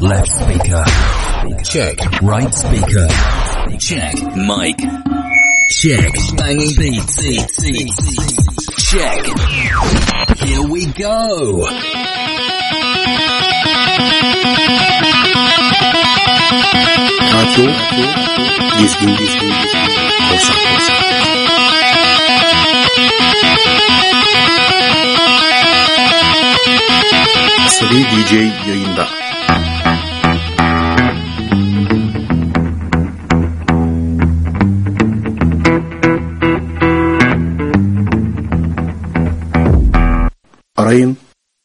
Left speaker. Check. Right speaker. Check. Mic. Check. Banging beats. Check. Here we go. Radyo Dizgin Dizgin Korsak Korsak Asabi DJ yayında. Arayın,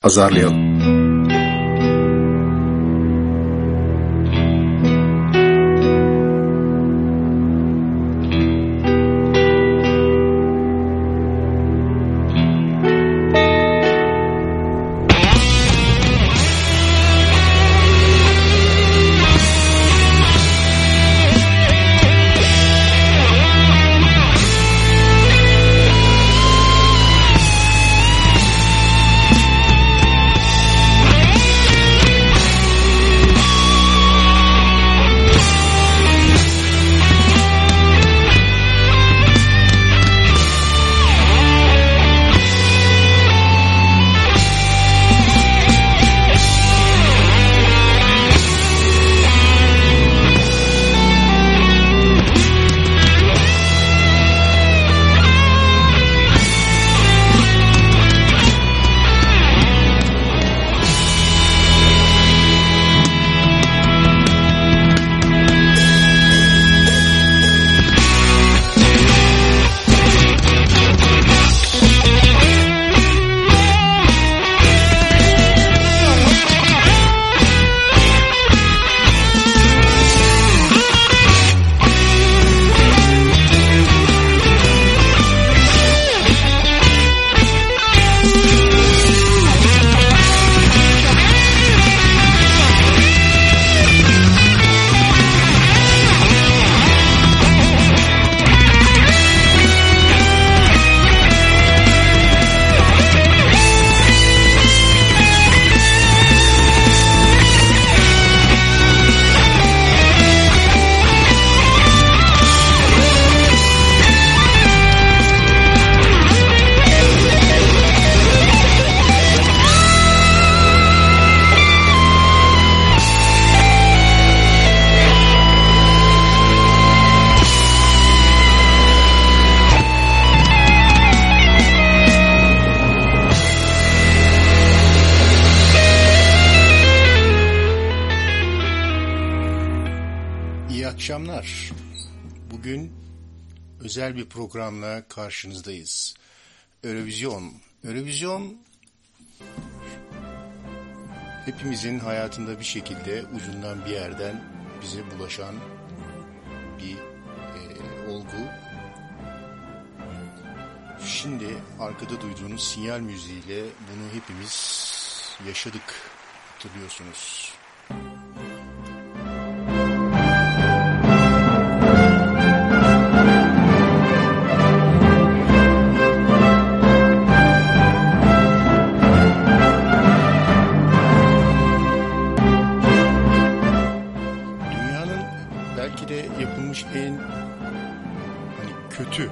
azarlayalım. İyi karşınızdayız. Eurovision. Eurovision hepimizin hayatında bir şekilde ucundan bir yerden bize bulaşan bir e, olgu. Şimdi arkada duyduğunuz sinyal müziğiyle bunu hepimiz yaşadık hatırlıyorsunuz. Belki de yapılmış en hani kötü,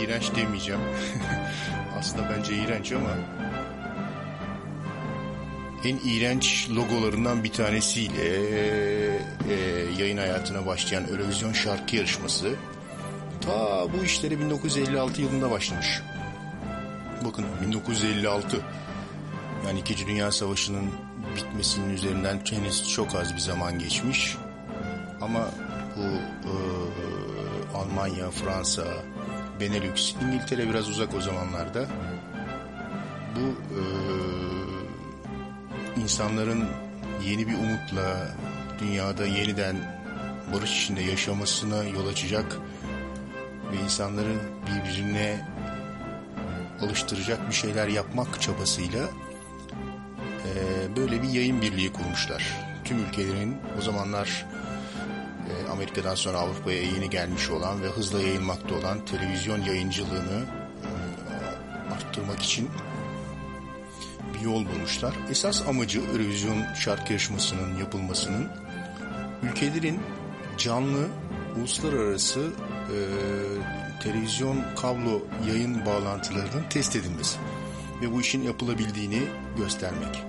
iğrenç demeyeceğim. Aslında bence iğrenç ama en iğrenç logolarından bir tanesiyle e, yayın hayatına başlayan Eurovision şarkı yarışması ta bu işleri 1956 yılında başlamış. Bakın 1956 yani 2. Dünya Savaşı'nın bitmesinin üzerinden henüz çok az bir zaman geçmiş. Ama bu e, Almanya, Fransa, Benelux, İngiltere biraz uzak o zamanlarda. Bu e, insanların yeni bir umutla dünyada yeniden barış içinde yaşamasına yol açacak ve insanları birbirine alıştıracak bir şeyler yapmak çabasıyla e, böyle bir yayın birliği kurmuşlar. Tüm ülkelerin o zamanlar Amerika'dan sonra Avrupa'ya yeni gelmiş olan ve hızla yayılmakta olan televizyon yayıncılığını e, arttırmak için bir yol bulmuşlar. Esas amacı Eurovision şarkı yarışmasının yapılmasının ülkelerin canlı uluslararası e, televizyon kablo yayın bağlantılarının test edilmesi ve bu işin yapılabildiğini göstermek.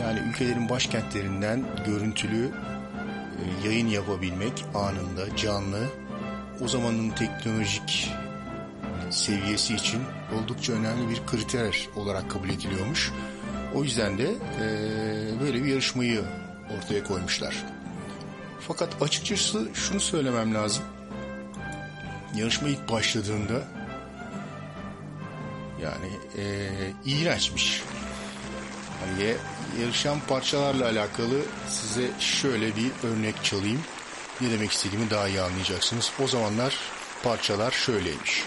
Yani ülkelerin başkentlerinden görüntülü e, yayın yapabilmek anında canlı o zamanın teknolojik seviyesi için oldukça önemli bir kriter olarak kabul ediliyormuş. O yüzden de e, böyle bir yarışmayı ortaya koymuşlar. Fakat açıkçası şunu söylemem lazım. Yarışma ilk başladığında yani e, iğrençmiş. Hani yarışan parçalarla alakalı size şöyle bir örnek çalayım. Ne demek istediğimi daha iyi anlayacaksınız. O zamanlar parçalar şöyleymiş.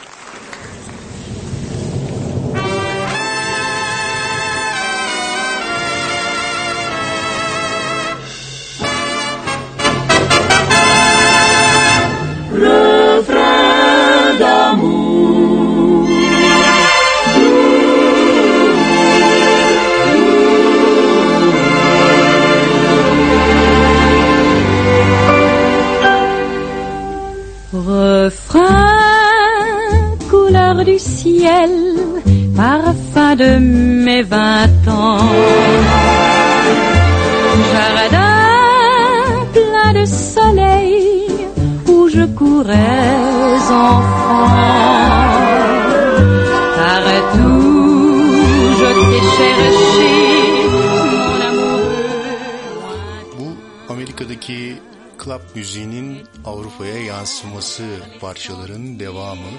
Bu Amerika'daki club müziğinin Avrupa'ya yansıması parçaların devamı.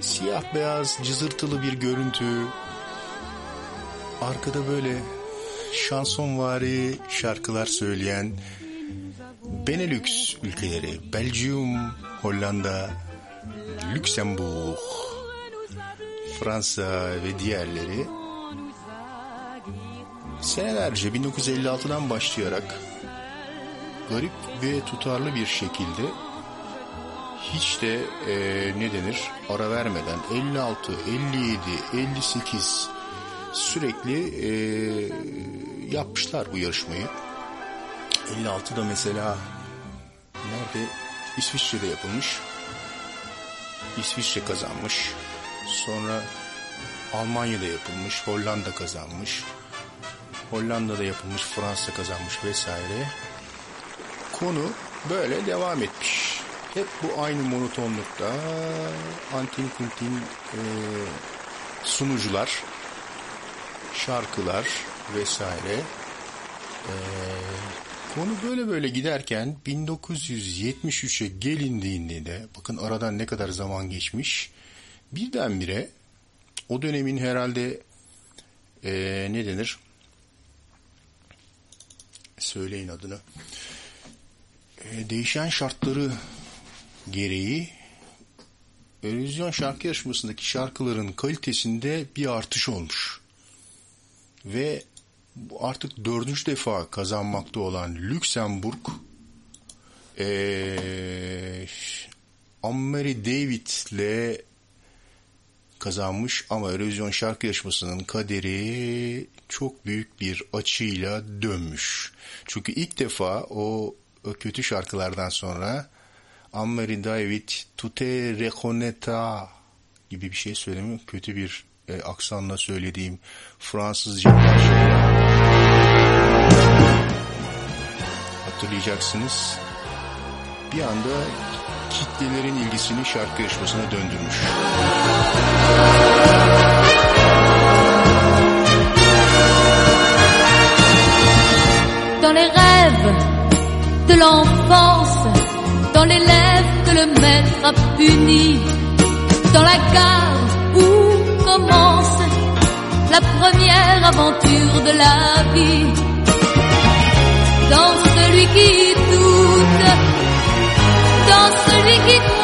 Siyah beyaz cızırtılı bir görüntü. Arkada böyle şansonvari şarkılar söyleyen Benelux ülkeleri, Belgium, Hollanda, Lüksemburg, Fransa ve diğerleri senelerce 1956'dan başlayarak garip ve tutarlı bir şekilde hiç de e, ne denir ara vermeden 56, 57, 58 sürekli e, yapmışlar bu yarışmayı. 56'da mesela nerede İsviçre'de yapılmış. İsviçre kazanmış. Sonra Almanya'da yapılmış. Hollanda kazanmış. Hollanda'da yapılmış. Fransa kazanmış vesaire konu böyle devam etmiş. Hep bu aynı monotonlukta antin kuntin e, sunucular, şarkılar vesaire. E, konu böyle böyle giderken 1973'e gelindiğinde de bakın aradan ne kadar zaman geçmiş birdenbire o dönemin herhalde e, ne denir söyleyin adını e, değişen şartları gereği Eurovision şarkı yarışmasındaki şarkıların kalitesinde bir artış olmuş. Ve artık dördüncü defa kazanmakta olan Lüksemburg ee, Ammeri David'le kazanmış ama Eurovision şarkı yarışmasının kaderi çok büyük bir açıyla dönmüş. Çünkü ilk defa o kötü şarkılardan sonra Ammeri David Tute Reconeta gibi bir şey söylemiyor. Kötü bir e, aksanla söylediğim Fransızca hatırlayacaksınız. Bir anda kitlelerin ilgisini şarkı yarışmasına döndürmüş. De l'enfance, dans les lèvres que le maître a puni, dans la gare où commence la première aventure de la vie, dans celui qui doute, dans celui qui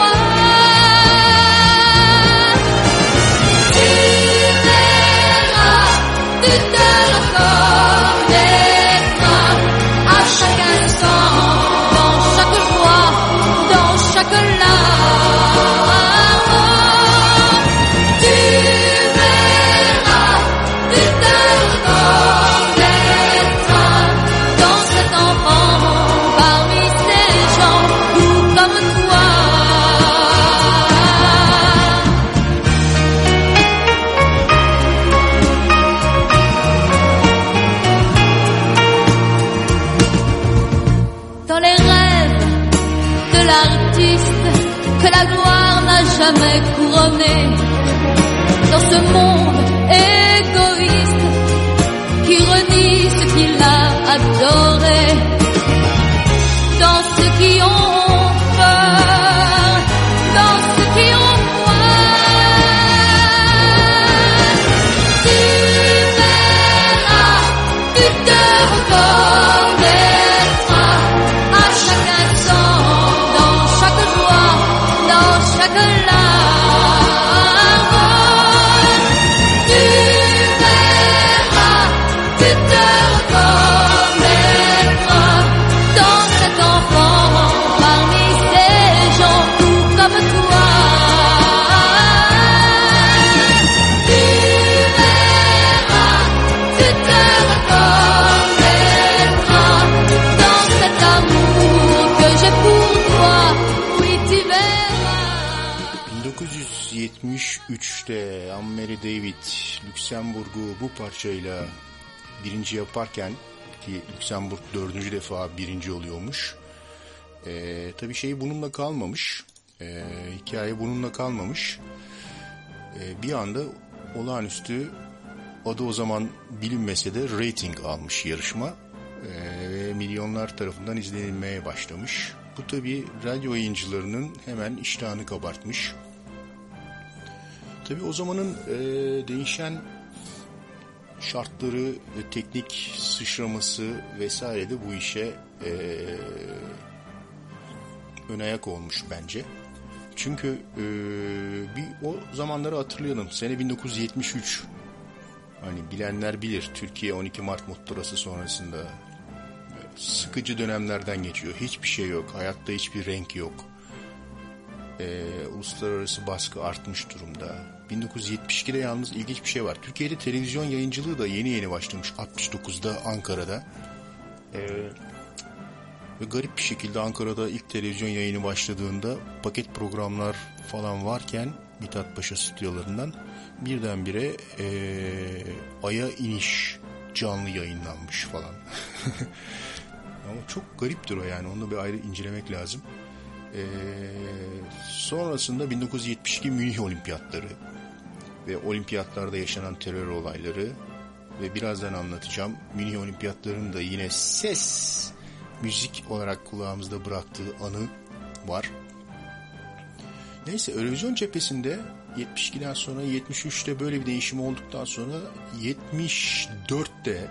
1973'te Anne-Marie David Lüksemburg'u bu parçayla birinci yaparken ki Lüksemburg dördüncü defa birinci oluyormuş. Ee, tabii şey bununla kalmamış. Ee, hikaye bununla kalmamış. Ee, bir anda olağanüstü adı o zaman bilinmese de rating almış yarışma. Ee, ve milyonlar tarafından izlenilmeye başlamış. Bu tabii radyo yayıncılarının hemen iştahını kabartmış. Tabii o zamanın e, değişen şartları, ve teknik sıçraması vesaire de bu işe e, ön ayak olmuş bence. Çünkü e, bir o zamanları hatırlayalım. Sene 1973. Hani bilenler bilir. Türkiye 12 Mart muhtırası sonrasında sıkıcı dönemlerden geçiyor. Hiçbir şey yok. Hayatta hiçbir renk yok. Ee, uluslararası baskı artmış durumda. 1972'de yalnız ilginç bir şey var. Türkiye'de televizyon yayıncılığı da yeni yeni başlamış. 69'da Ankara'da. Ee, ve garip bir şekilde Ankara'da ilk televizyon yayını başladığında paket programlar falan varken Mithat Paşa stüdyolarından birdenbire ee, Ay'a iniş canlı yayınlanmış falan. Ama çok gariptir o yani. Onu da bir ayrı incelemek lazım. Ee, sonrasında 1972 Münih Olimpiyatları ve olimpiyatlarda yaşanan terör olayları ve birazdan anlatacağım. Münih Olimpiyatlarının da yine ses müzik olarak kulağımızda bıraktığı anı var. Neyse Eurovision cephesinde 72'den sonra 73'te böyle bir değişim olduktan sonra 74'te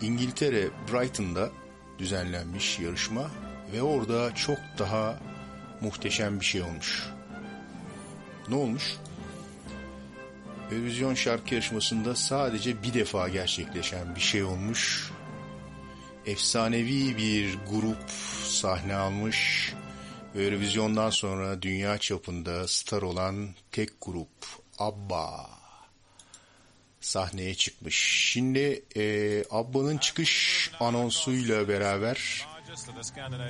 İngiltere Brighton'da düzenlenmiş yarışma ve orada çok daha muhteşem bir şey olmuş. Ne olmuş? Eurovision şarkı yarışmasında sadece bir defa gerçekleşen bir şey olmuş. Efsanevi bir grup sahne almış. Eurovision'dan sonra dünya çapında star olan tek grup ABBA sahneye çıkmış. Şimdi e, ABBA'nın çıkış anonsuyla beraber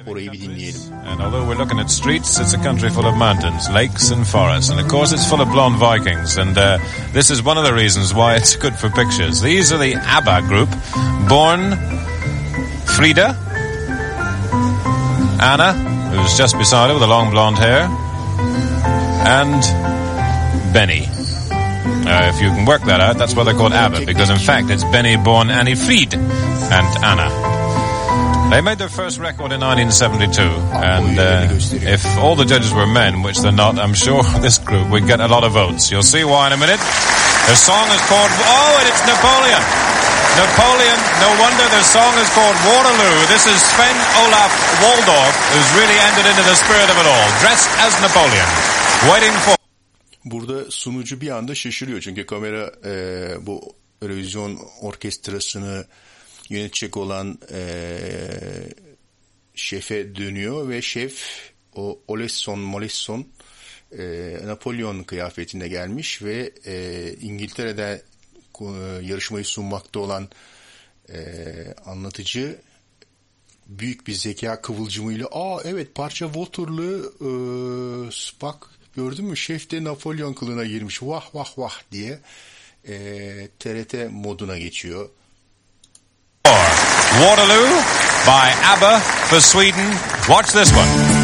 orayı bir dinleyelim. And although we're looking at streets, it's a country full of mountains, lakes, and forests. And of course, it's full of blonde Vikings. And uh, this is one of the reasons why it's good for pictures. These are the ABBA group, born Frida, Anna, who's just beside her with the long blonde hair, and Benny. Uh, if you can work that out, that's why they're called ABBA, because in fact it's Benny born Annie Fried and Anna. They made their first record in 1972, and uh, if all the judges were men, which they're not, I'm sure this group would get a lot of votes. You'll see why in a minute. Their song is called, oh, and it's Napoleon. Napoleon, no wonder their song is called Waterloo. This is Sven Olaf Waldorf, who's really entered into the spirit of it all, dressed as Napoleon, waiting for Burada sunucu bir anda şaşırıyor çünkü kamera e, bu Eurovision orkestrasını yönetecek olan e, şefe dönüyor ve şef o Olesson Molesson e, Napolyon kıyafetinde gelmiş ve e, İngiltere'de e, yarışmayı sunmakta olan e, anlatıcı büyük bir zeka kıvılcımıyla aa evet parça Waterloo e, bak gördün mü şef de Napolyon kılına girmiş vah vah vah diye e, TRT moduna geçiyor. Waterloo by ABBA for Sweden. Watch this one.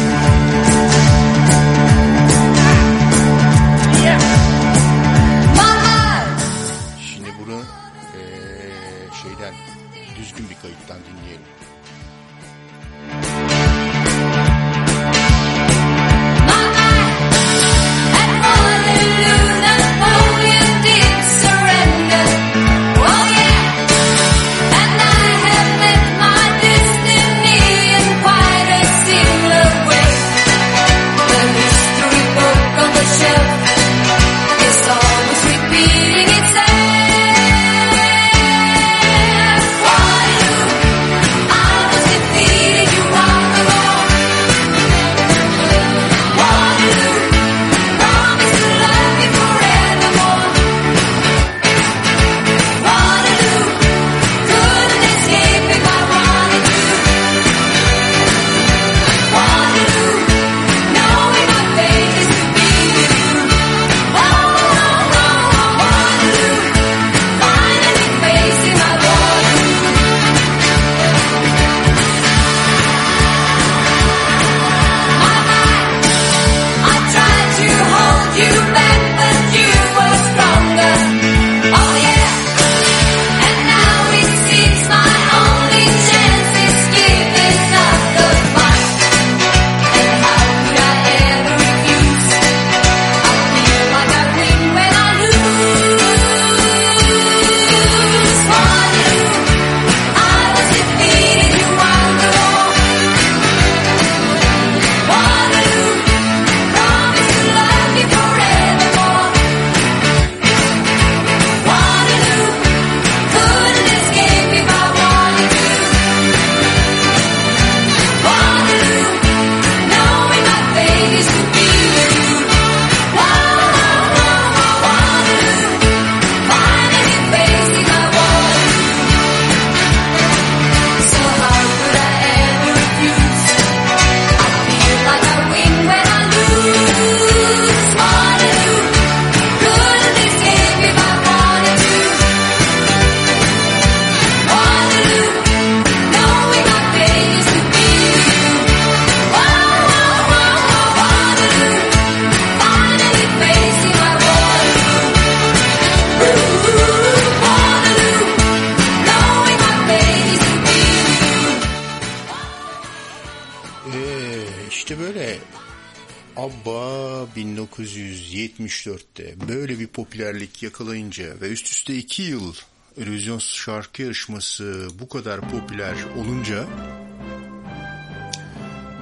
Bu kadar popüler olunca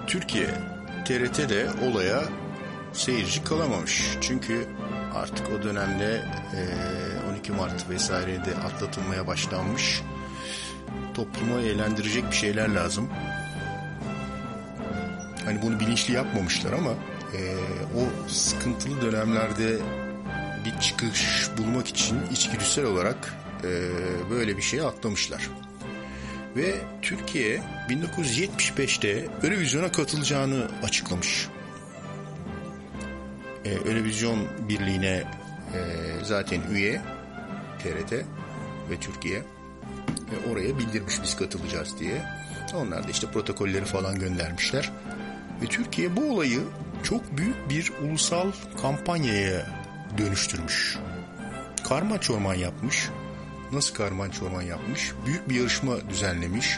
Türkiye TRT de olaya seyirci kalamamış. Çünkü artık o dönemde eee, 12 Mart vesaire de atlatılmaya başlanmış. Toplumu eğlendirecek bir şeyler lazım. Hani bunu bilinçli yapmamışlar ama eee, o sıkıntılı dönemlerde bir çıkış bulmak için içgüdüsel olarak eee, böyle bir şeye atlamışlar. Ve Türkiye 1975'te Eurovision'a katılacağını açıklamış. Ee, Eurovizyon Birliği'ne e, zaten üye TRT ve Türkiye ve oraya bildirmiş biz katılacağız diye. Onlar da işte protokolleri falan göndermişler. Ve Türkiye bu olayı çok büyük bir ulusal kampanyaya dönüştürmüş. Karman çorman yapmış. Nasıl karman çorman yapmış? Büyük bir yarışma düzenlemiş.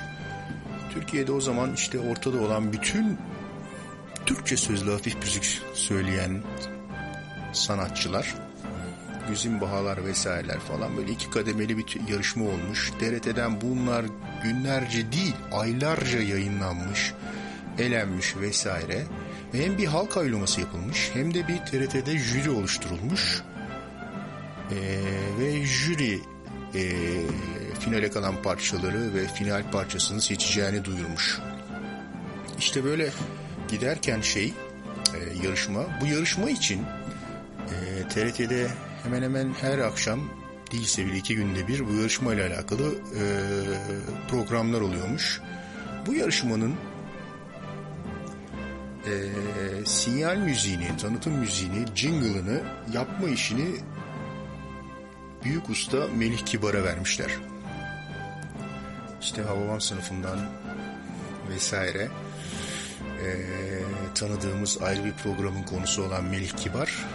Türkiye'de o zaman işte ortada olan bütün Türkçe sözlü hafif müzik söyleyen sanatçılar Güzin Bahalar vesaireler falan böyle iki kademeli bir yarışma olmuş. TRT'den bunlar günlerce değil aylarca yayınlanmış, elenmiş vesaire. Ve hem bir halk oylaması yapılmış hem de bir TRT'de jüri oluşturulmuş. Ee, ve jüri e, finale kalan parçaları ve final parçasını seçeceğini duyurmuş. İşte böyle giderken şey e, yarışma bu yarışma için e, TRT'de hemen hemen her akşam değilse bile iki günde bir bu yarışma ile alakalı e, programlar oluyormuş. Bu yarışmanın e, sinyal müziğini, tanıtım müziğini, jingle'ını yapma işini büyük usta Melih Kibar'a vermişler. İşte Hababam sınıfından vesaire e, tanıdığımız ayrı bir programın konusu olan Melih Kibar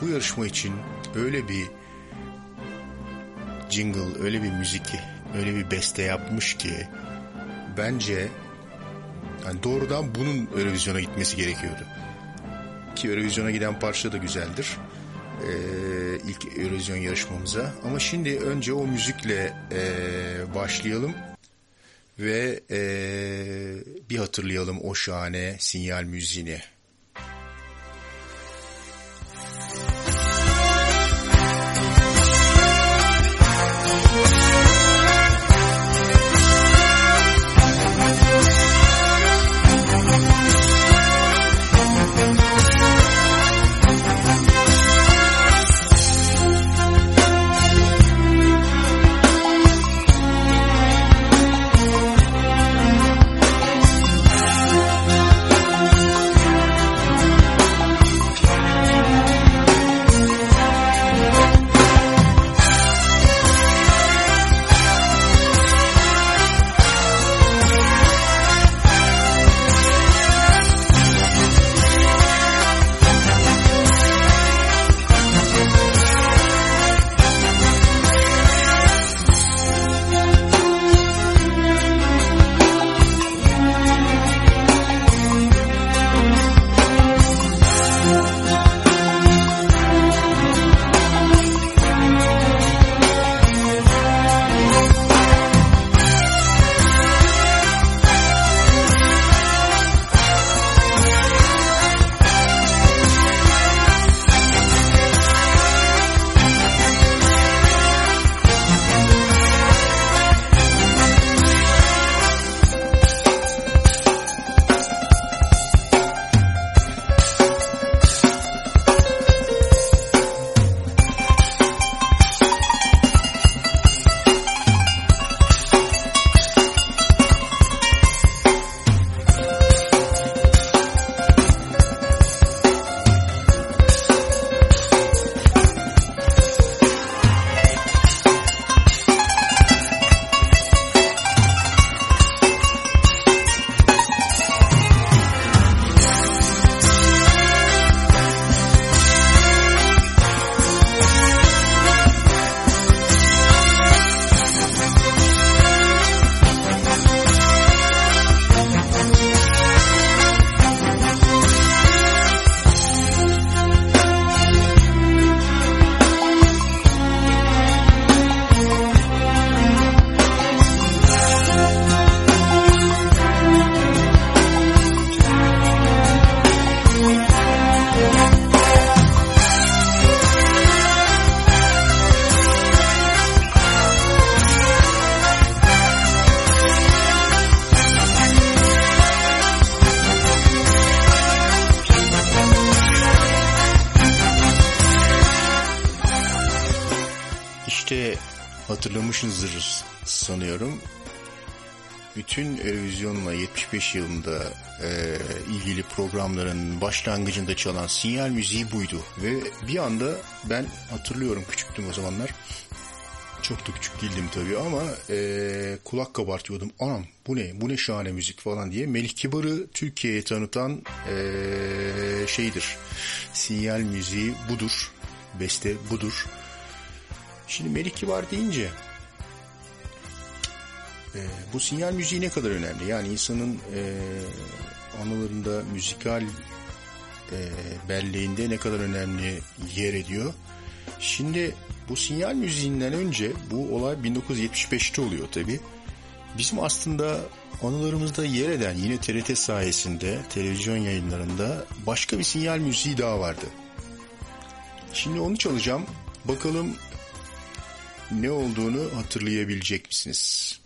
bu yarışma için öyle bir jingle, öyle bir müzik, öyle bir beste yapmış ki bence yani doğrudan bunun Eurovision'a gitmesi gerekiyordu. Ki Eurovision'a giden parça da güzeldir. Ee, ilk Eurovision yarışmamıza. Ama şimdi önce o müzikle ee, başlayalım ve ee, bir hatırlayalım o şahane sinyal müziğini. 1975 yılında e, ilgili programların başlangıcında çalan sinyal müziği buydu. Ve bir anda ben hatırlıyorum küçüktüm o zamanlar. Çok da küçük değildim tabii ama e, kulak kabartıyordum. Anam bu ne bu ne şahane müzik falan diye. Melih Kibar'ı Türkiye'ye tanıtan e, şeydir. Sinyal müziği budur. Beste budur. Şimdi Melih Kibar deyince e, bu sinyal müziği ne kadar önemli? Yani insanın e, anılarında müzikal e, belleğinde ne kadar önemli yer ediyor. Şimdi bu sinyal müziğinden önce bu olay 1975'te oluyor tabi. Bizim aslında anılarımızda yer eden yine TRT sayesinde televizyon yayınlarında başka bir sinyal müziği daha vardı. Şimdi onu çalacağım. Bakalım ne olduğunu hatırlayabilecek misiniz?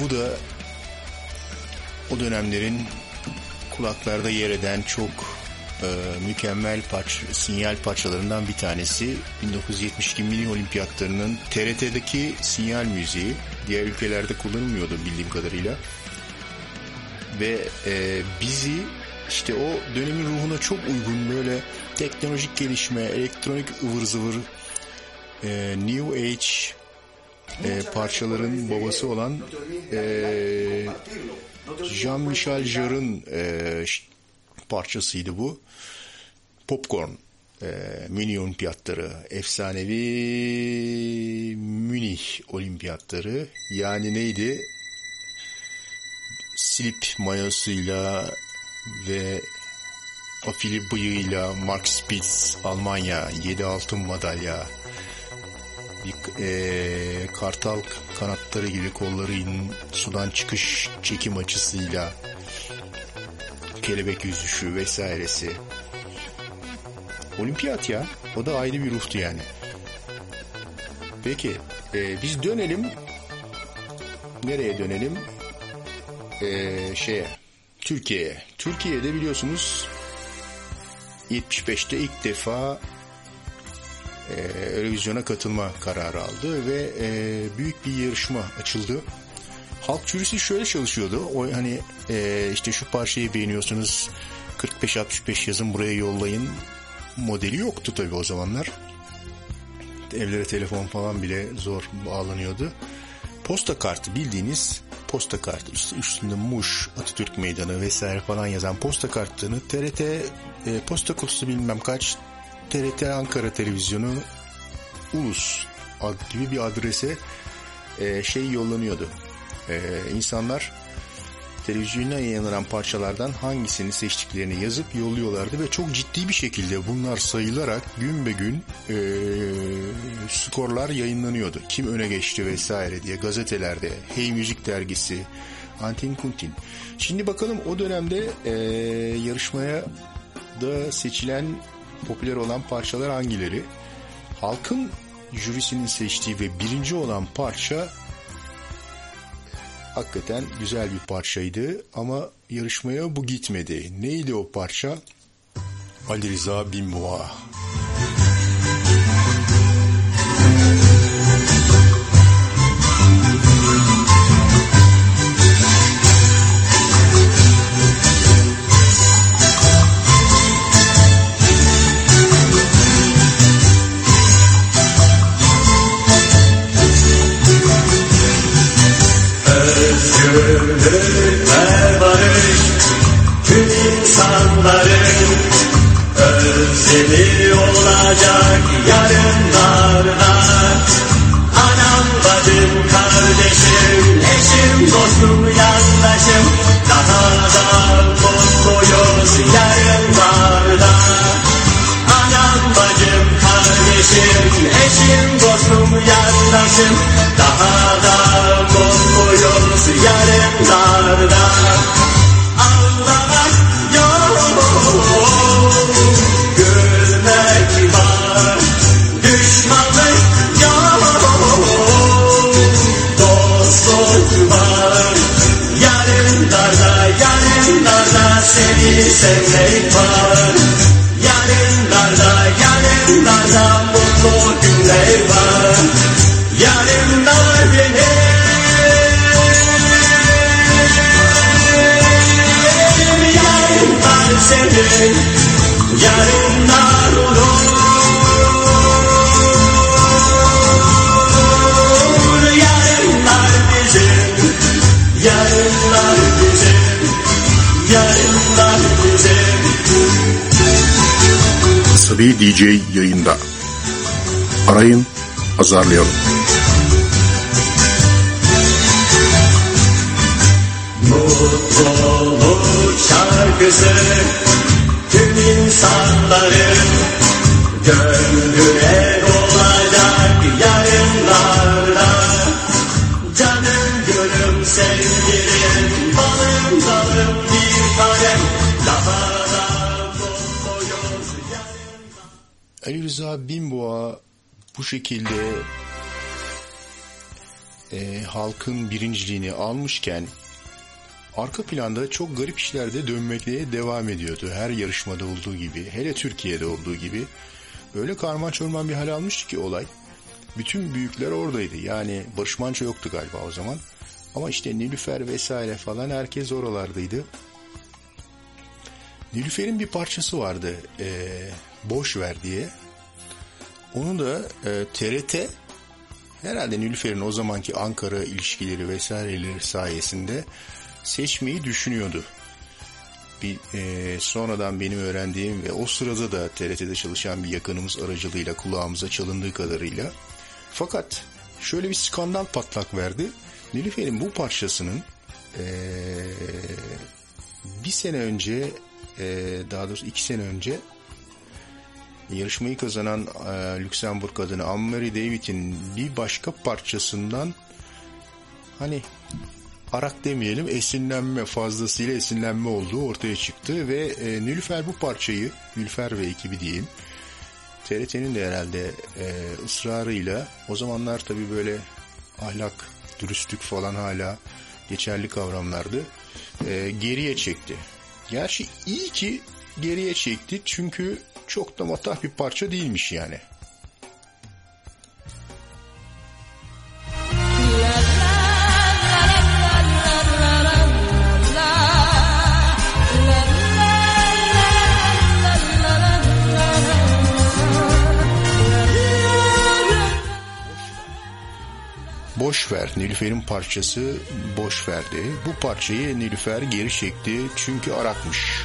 Bu da o dönemlerin kulaklarda yer eden çok e, mükemmel parç, sinyal parçalarından bir tanesi. 1972 mini olimpiyatlarının TRT'deki sinyal müziği diğer ülkelerde kullanılmıyordu bildiğim kadarıyla. Ve e, bizi işte o dönemin ruhuna çok uygun böyle teknolojik gelişme, elektronik ıvır zıvır, e, New Age e, parçaların babası olan e, Jean-Michel Jarre'ın e, parçasıydı bu. Popcorn e, Münih Olimpiyatları efsanevi Münih Olimpiyatları yani neydi slip mayosuyla ve afili bıyığıyla Mark Spitz Almanya 7 altın madalya bir, e, kartal kanatları gibi kollarının sudan çıkış çekim açısıyla kelebek yüzüşü vesairesi. Olimpiyat ya. O da ayrı bir ruhtu yani. Peki e, biz dönelim. Nereye dönelim? E, şeye. Türkiye'ye. Türkiye'de biliyorsunuz 75'te ilk defa e, Eurovision'a katılma kararı aldı ve e, büyük bir yarışma açıldı. Halk jürisi şöyle çalışıyordu. O hani e, işte şu parçayı beğeniyorsunuz 45-65 yazın buraya yollayın modeli yoktu tabii o zamanlar. Evlere telefon falan bile zor bağlanıyordu. Posta kartı bildiğiniz posta kartı işte üstünde Muş, Atatürk Meydanı vesaire falan yazan posta kartını TRT e, posta kutusu bilmem kaç TRT Ankara Televizyonu Ulus ad gibi bir adrese e, şey yollanıyordu. E, insanlar televizyonda yayınlanan parçalardan hangisini seçtiklerini yazıp yolluyorlardı ve çok ciddi bir şekilde bunlar sayılarak gün be gün e, skorlar yayınlanıyordu. Kim öne geçti vesaire diye gazetelerde, Hey Müzik dergisi, Antin Kuntin. Şimdi bakalım o dönemde e, yarışmaya da seçilen popüler olan parçalar hangileri? Halkın jürisinin seçtiği ve birinci olan parça hakikaten güzel bir parçaydı ama yarışmaya bu gitmedi. Neydi o parça? Ali Rıza Binboğa. Özgürlük tüm insanların özlemi olacak yarınlarda. Anam, bacım, kardeşim, eşim, dostum, yandaşım daha da mutluyuz yarınlarda. Ağlamak yok, gülmek var, düşmanlık yok, dostluk var. Yarınlarda, yarınlarda seni sevmek var. DJ yayında. Arayın, azarlayalım. Mutluluk şarkısı tüm insanların gönlüne Binboğa bu şekilde e, halkın birinciliğini almışken arka planda çok garip işlerde dönmekle devam ediyordu. Her yarışmada olduğu gibi, hele Türkiye'de olduğu gibi. Öyle karman çorman bir hal almıştı ki olay. Bütün büyükler oradaydı. Yani Barış Manço yoktu galiba o zaman. Ama işte Nilüfer vesaire falan herkes oralardaydı. Nilüfer'in bir parçası vardı. e, Boş ver diye. Onu da e, TRT herhalde Nilüfer'in o zamanki Ankara ilişkileri vesaireleri sayesinde seçmeyi düşünüyordu. Bir, e, sonradan benim öğrendiğim ve o sırada da TRT'de çalışan bir yakınımız aracılığıyla kulağımıza çalındığı kadarıyla. Fakat şöyle bir skandal patlak verdi. Nilüfer'in bu parçasının e, bir sene önce e, daha doğrusu iki sene önce yarışmayı kazanan e, Lüksemburg kadını Anne-Marie David'in bir başka parçasından hani arak demeyelim esinlenme fazlasıyla esinlenme olduğu ortaya çıktı ve e, Nilüfer bu parçayı Nilüfer ve ekibi diyeyim TRT'nin de herhalde e, ısrarıyla o zamanlar tabii böyle ahlak, dürüstlük falan hala geçerli kavramlardı. E, geriye çekti. Gerçi iyi ki geriye çekti çünkü çok da matah bir parça değilmiş yani. Boş ver Nilüfer'in parçası boş verdi. Bu parçayı Nilüfer geri çekti çünkü arakmış.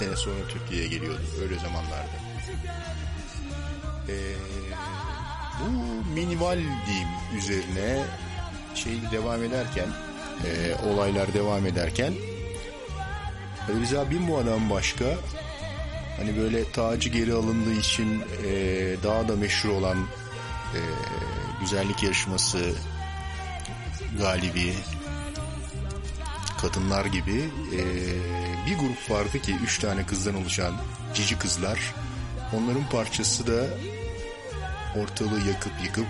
sene sonra Türkiye'ye geliyordu öyle zamanlarda. Ee, bu minimal diyeyim üzerine şey devam ederken e, olaylar devam ederken Ali Rıza Binboğa'dan başka hani böyle tacı geri alındığı için e, daha da meşhur olan e, güzellik yarışması galibi kadınlar gibi e, bir grup vardı ki üç tane kızdan oluşan cici kızlar onların parçası da ortalığı yakıp yıkıp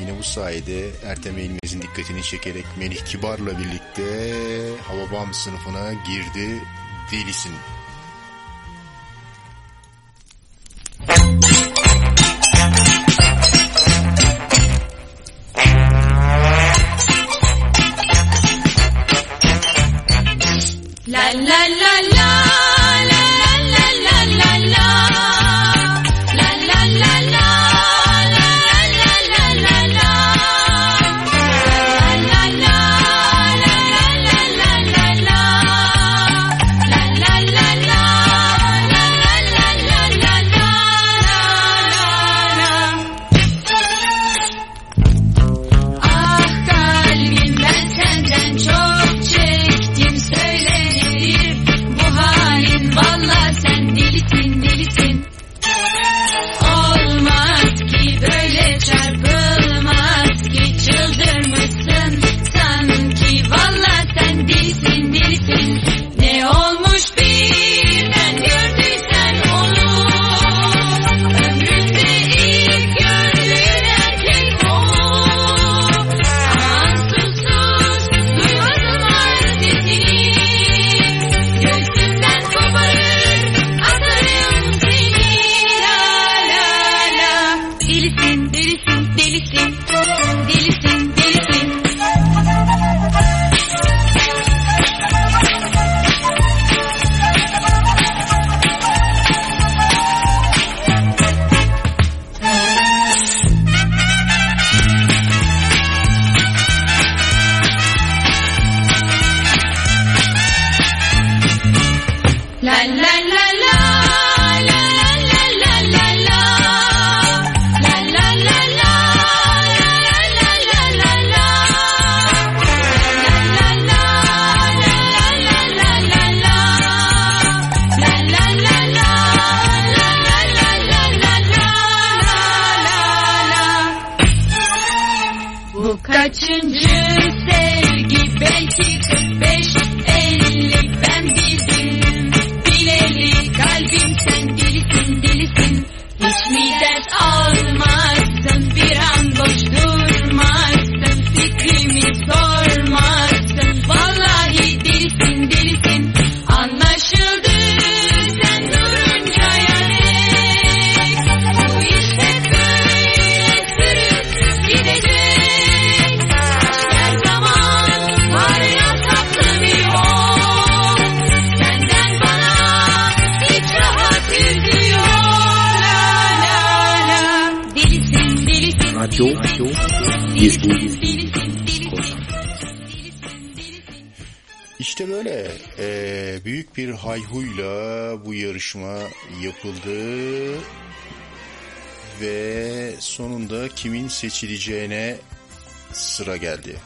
Yine bu sayede Ertem Eğilmez'in dikkatini çekerek Melih Kibar'la birlikte Hababam sınıfına girdi. Delisin. Touch and. Hayhuyla bu yarışma yapıldı ve sonunda kimin seçileceğine sıra geldi.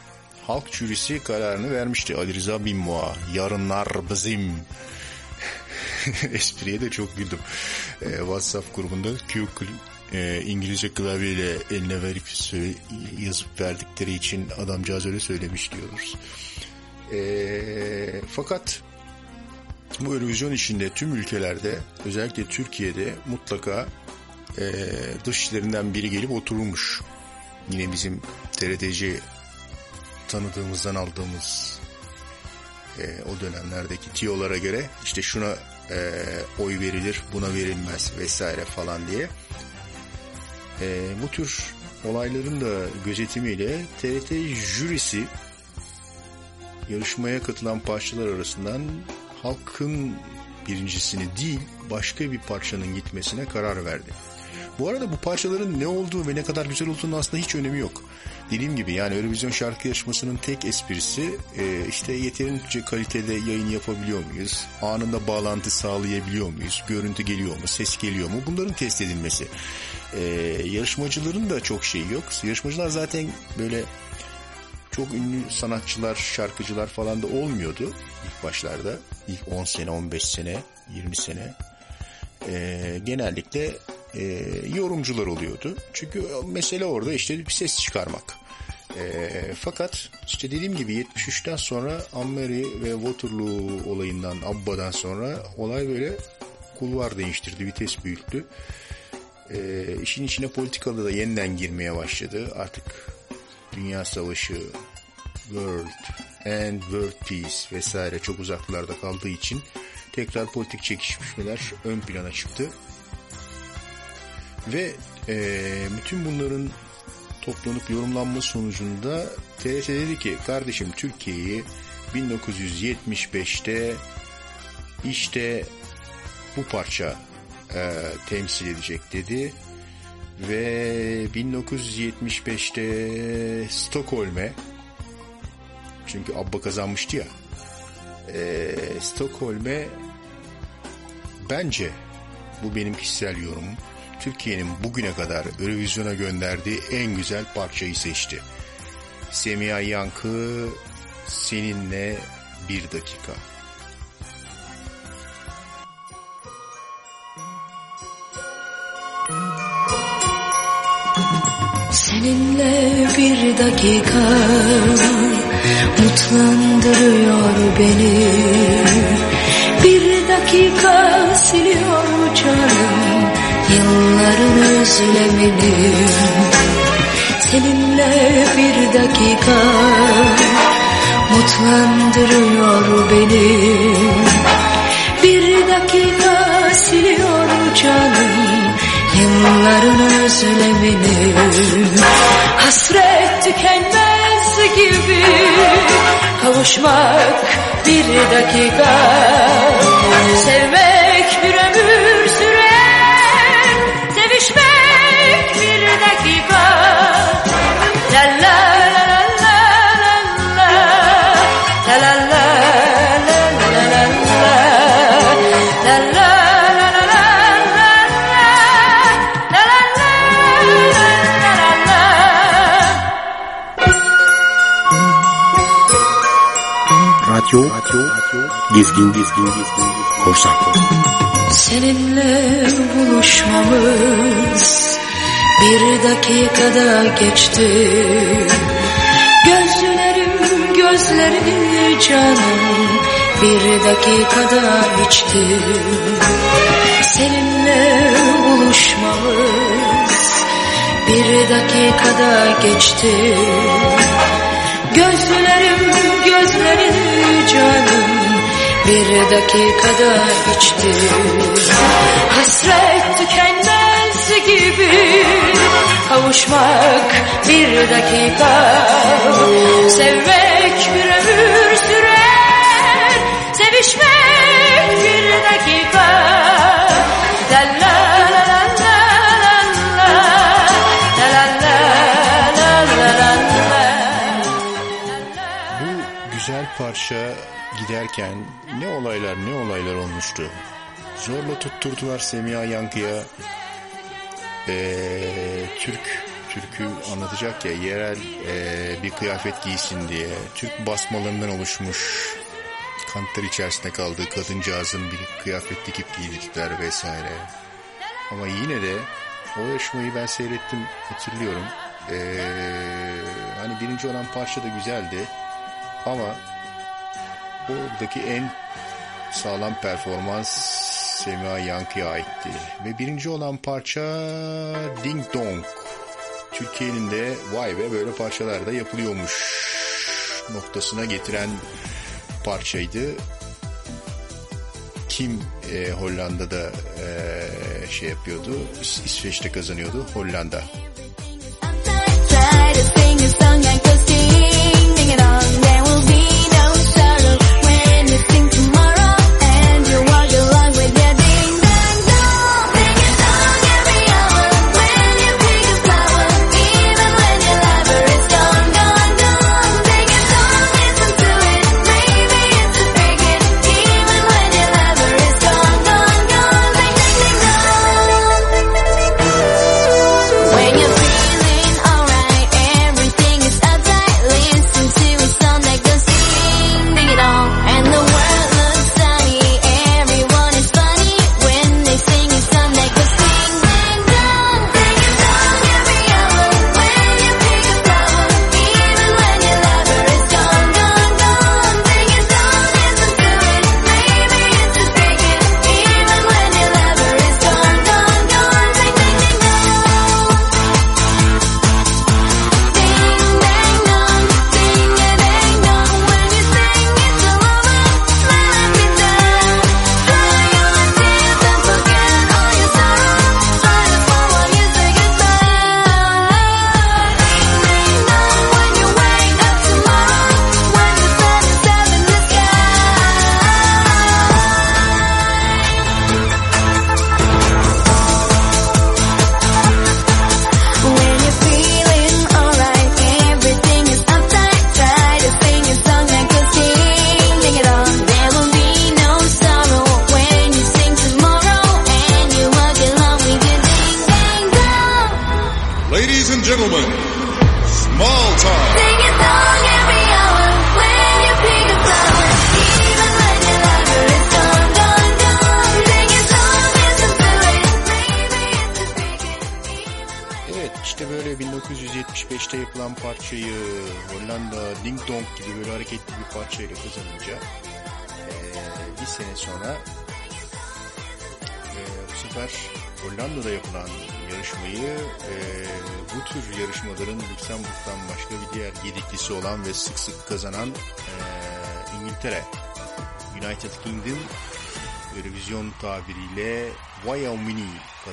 Halk jürisi kararını vermişti. Ali Rıza Binmoğa. Yarınlar bizim. Espriye de çok güldüm. Eee, WhatsApp grubunda Q eee, İngilizce klavyeyle eline verip söyle- yazıp verdikleri için adamcağız öyle söylemiş diyoruz. Ee, fakat bu Eurovision işinde tüm ülkelerde özellikle Türkiye'de mutlaka e, dışişlerinden biri gelip oturulmuş. Yine bizim TRTC tanıdığımızdan aldığımız e, o dönemlerdeki tiyolara göre işte şuna e, oy verilir buna verilmez vesaire falan diye. E, bu tür olayların da gözetimiyle TRT jürisi yarışmaya katılan parçalar arasından halkın birincisini değil başka bir parçanın gitmesine karar verdi. Bu arada bu parçaların ne olduğu ve ne kadar güzel olduğunu aslında hiç önemi yok. Dediğim gibi yani Eurovision şarkı yarışmasının tek esprisi e, işte yeterince kalitede yayın yapabiliyor muyuz? Anında bağlantı sağlayabiliyor muyuz? Görüntü geliyor mu? Ses geliyor mu? Bunların test edilmesi. E, yarışmacıların da çok şeyi yok. Yarışmacılar zaten böyle çok ünlü sanatçılar, şarkıcılar falan da olmuyordu ilk başlarda. İlk 10 sene, 15 sene, 20 sene. Ee, genellikle e, yorumcular oluyordu. Çünkü mesele orada işte bir ses çıkarmak. Ee, fakat işte dediğim gibi 73'ten sonra Ammeri ve Waterloo olayından, Abba'dan sonra olay böyle kulvar değiştirdi, vites büyüttü. Ee, işin içine politikalı da yeniden girmeye başladı. Artık Dünya Savaşı, World and World Peace vesaire çok uzaklarda kaldığı için tekrar politik çekişmeler ön plana çıktı. Ve eee, bütün bunların toplanıp yorumlanma sonucunda TRT dedi ki kardeşim Türkiye'yi 1975'te işte bu parça eee, temsil edecek dedi ve 1975'te Stockholm'e çünkü Abba kazanmıştı ya eee, Stockholm'e bence bu benim kişisel yorumum Türkiye'nin bugüne kadar Eurovision'a gönderdiği en güzel parçayı seçti. Semiha Yankı seninle bir dakika. Seninle bir dakika mutlandırıyor beni. Bir dakika siliyor canım yılların özlemini. Seninle bir dakika mutlandırıyor beni. Bir dakika siliyor canım Yılların özlemini. Hasret tükenmez gibi. Kavuşmak bir dakika. Sevmek gezgin, gezgin, gezgin, korsan. Seninle buluşmamız bir dakikada geçti. Gözlerim gözlerini canım bir dakikada içti. Seninle buluşmamız bir dakikada geçti. Gözlerim gözlerini canım bir dakikada içti. Hasret tükenmez gibi. Kavuşmak bir dakika. Sevmek bir ömür sürer. Sevişmek bir dakika. Bu güzel parça Giderken ne olaylar ne olaylar olmuştu. Zorla tutturdular Semiha Yankı'ya. Ee, Türk türkü anlatacak ya yerel e, bir kıyafet giysin diye. Türk basmalarından oluşmuş kantlar içerisinde kaldığı kadıncağızın bir kıyafet dikip giydikler vesaire. Ama yine de o yarışmayı ben seyrettim hatırlıyorum. Ee, hani birinci olan parça da güzeldi. Ama Buradaki en sağlam performans Semiha Yankı'ya aitti. Ve birinci olan parça Ding Dong. Türkiye'nin de vay be böyle parçalar da yapılıyormuş noktasına getiren parçaydı. Kim e, Hollanda'da e, şey yapıyordu, İs İsveç'te kazanıyordu, Hollanda. Everything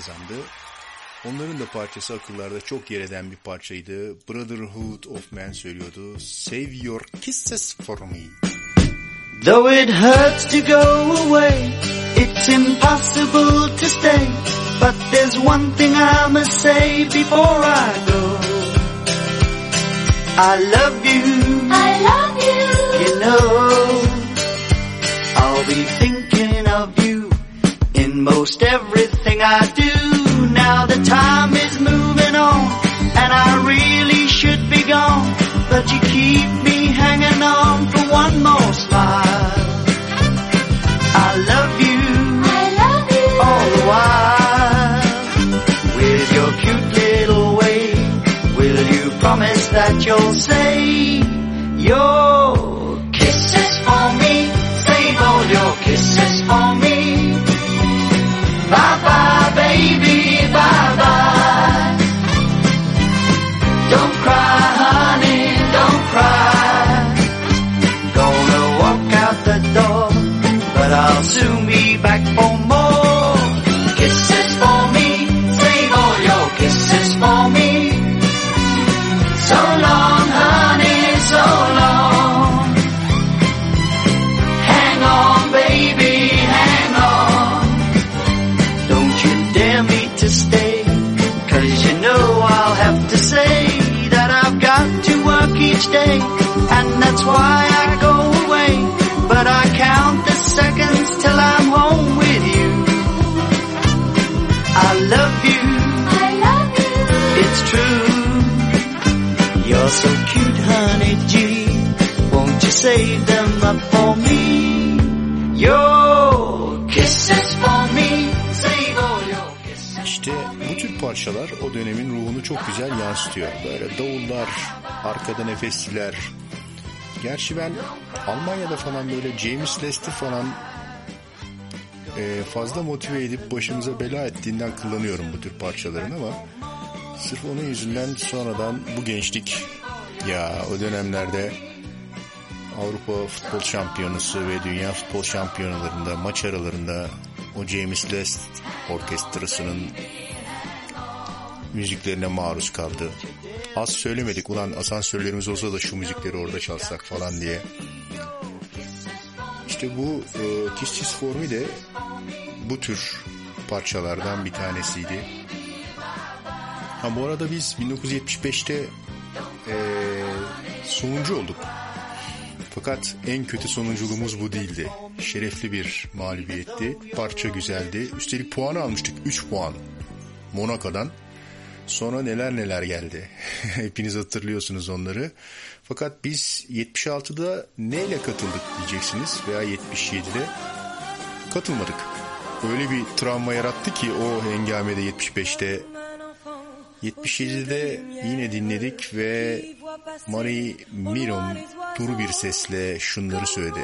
kazandı. Onların da parçası akıllarda çok yer eden bir parçaydı. Brotherhood of Man söylüyordu. Save your kisses for me. Though it hurts to go away, it's impossible to stay. But there's one thing I must say before I go. I love you. I love you. You know, I'll be thinking of you in most everything I do. Time is moving on, and I really should be gone, but you keep me hanging on for one more smile. I love you, I love you all the while. With your cute little way, will you promise that you'll say? each day, and that's why I go away. But I count the seconds till I'm home with you. I love you. I love you. It's true. You're so cute, honey G. Won't you save them up for me? Your kisses for me. İşte bu tür parçalar o dönemin ruhunu çok güzel yansıtıyor. Böyle davullar, arkada nefesliler. Gerçi ben Almanya'da falan böyle James Lest'i falan e, fazla motive edip başımıza bela ettiğinden kullanıyorum bu tür parçaların ama sırf onun yüzünden sonradan bu gençlik ya o dönemlerde Avrupa Futbol Şampiyonası ve Dünya Futbol Şampiyonalarında maç aralarında o James Lest orkestrasının müziklerine maruz kaldı. Az söylemedik ulan asansörlerimiz olsa da şu müzikleri orada çalsak falan diye. İşte bu e, Kiss Kiss For Me de bu tür parçalardan bir tanesiydi. Ha bu arada biz 1975'te e, sonuncu olduk. Fakat en kötü sonunculuğumuz bu değildi. Şerefli bir mağlubiyetti. Parça güzeldi. Üstelik puanı almıştık. 3 puan. Monaco'dan. Sonra neler neler geldi. Hepiniz hatırlıyorsunuz onları. Fakat biz 76'da neyle katıldık diyeceksiniz veya 77'de katılmadık. Öyle bir travma yarattı ki o hengamede 75'te 77'de yine dinledik ve Marie Miron duru bir sesle şunları söyledi.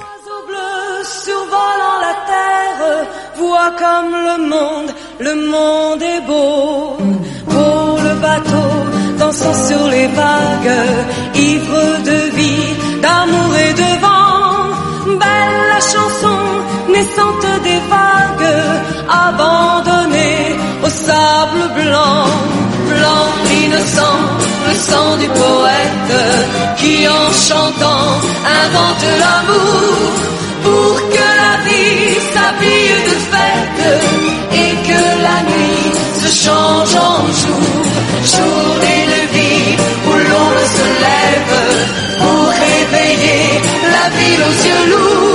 Le monde est beau. Dansant sur les vagues, ivre de vie, d'amour et de vent. Belle chanson naissante des vagues, abandonnée au sable blanc. Blanc innocent, le sang du poète qui en chantant invente l'amour pour que jour. De vie où l'ombre se lève pour réveiller la ville aux yeux lourds,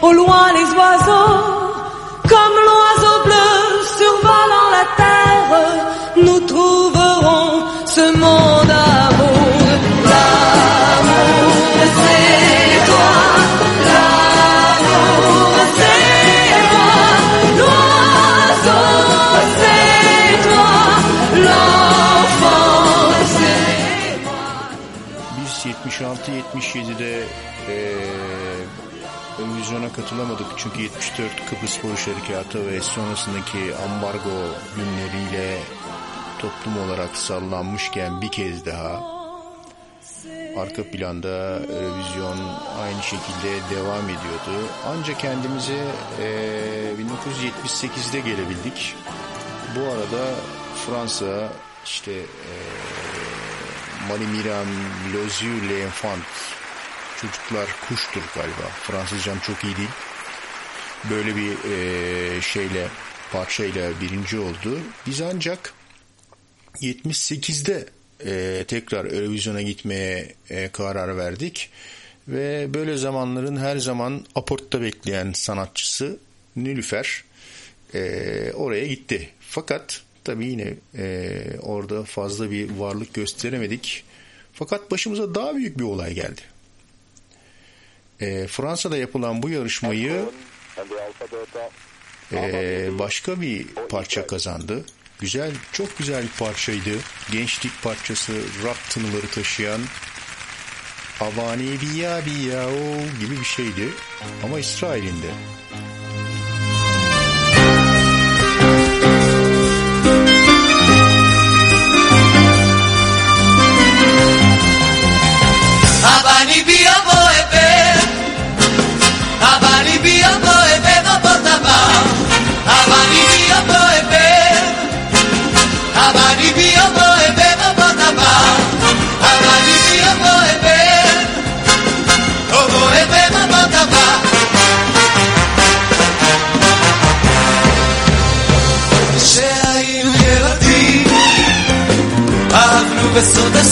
au loin les oiseaux, comme l'oiseau bleu survolant la terre, nous trouverons ce monde d'amour. L'amour c'est toi, l'amour c'est moi, à Biz 76-77'de e, Eurovision'a katılamadık çünkü 74 Kıbrıs Barış Harekatı ve sonrasındaki ambargo günleriyle toplum olarak sallanmışken bir kez daha arka planda Eurovision aynı şekilde devam ediyordu. Ancak kendimize eee 1978'de gelebildik. Bu arada Fransa işte Les yeux les enfants çocuklar kuştur galiba. Fransızcam çok iyi değil. Böyle bir eee, şeyle parçayla birinci oldu. Biz ancak 78'de eee, tekrar Eurovision'a gitmeye eee, karar verdik. Ve böyle zamanların her zaman aportta bekleyen sanatçısı Nilüfer eee, oraya gitti. Fakat tabii yine eee, orada fazla bir varlık gösteremedik. Fakat başımıza daha büyük bir olay geldi. E, Fransa'da yapılan bu yarışmayı e, başka bir parça kazandı. Güzel, çok güzel bir parçaydı. Gençlik parçası, rock tınıları taşıyan Avani biya biya o gibi bir şeydi. Ama İsrail'inde. Abani בסוד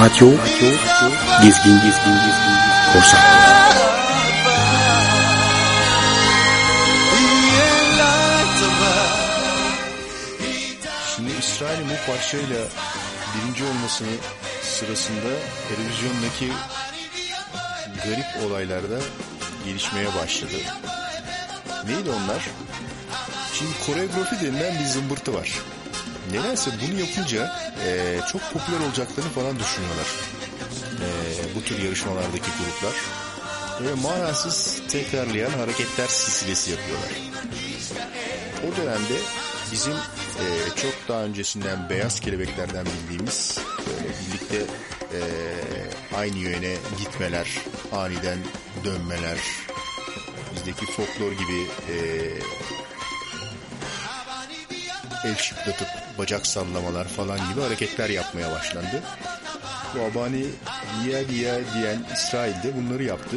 Radyo Gezgin Gezgin Gezgin Korsan. Şimdi İsrail'in bu parçayla birinci olmasını sırasında televizyondaki garip olaylarda gelişmeye başladı. Neydi onlar? Şimdi koreografi denilen bir zımbırtı var. Nedense bunu yapınca eee, çok popüler olacaklarını falan düşünüyorlar. Eee, bu tür yarışmalardaki gruplar. Böyle manasız tekrarlayan hareketler silsilesi yapıyorlar. O dönemde bizim e, çok daha öncesinden beyaz kelebeklerden bildiğimiz böyle birlikte e, aynı yöne gitmeler, aniden dönmeler, bizdeki folklor gibi e, el şıklatıp bacak sallamalar falan gibi hareketler yapmaya başlandı. Bu Abani diye diye diyen İsrail'de bunları yaptı.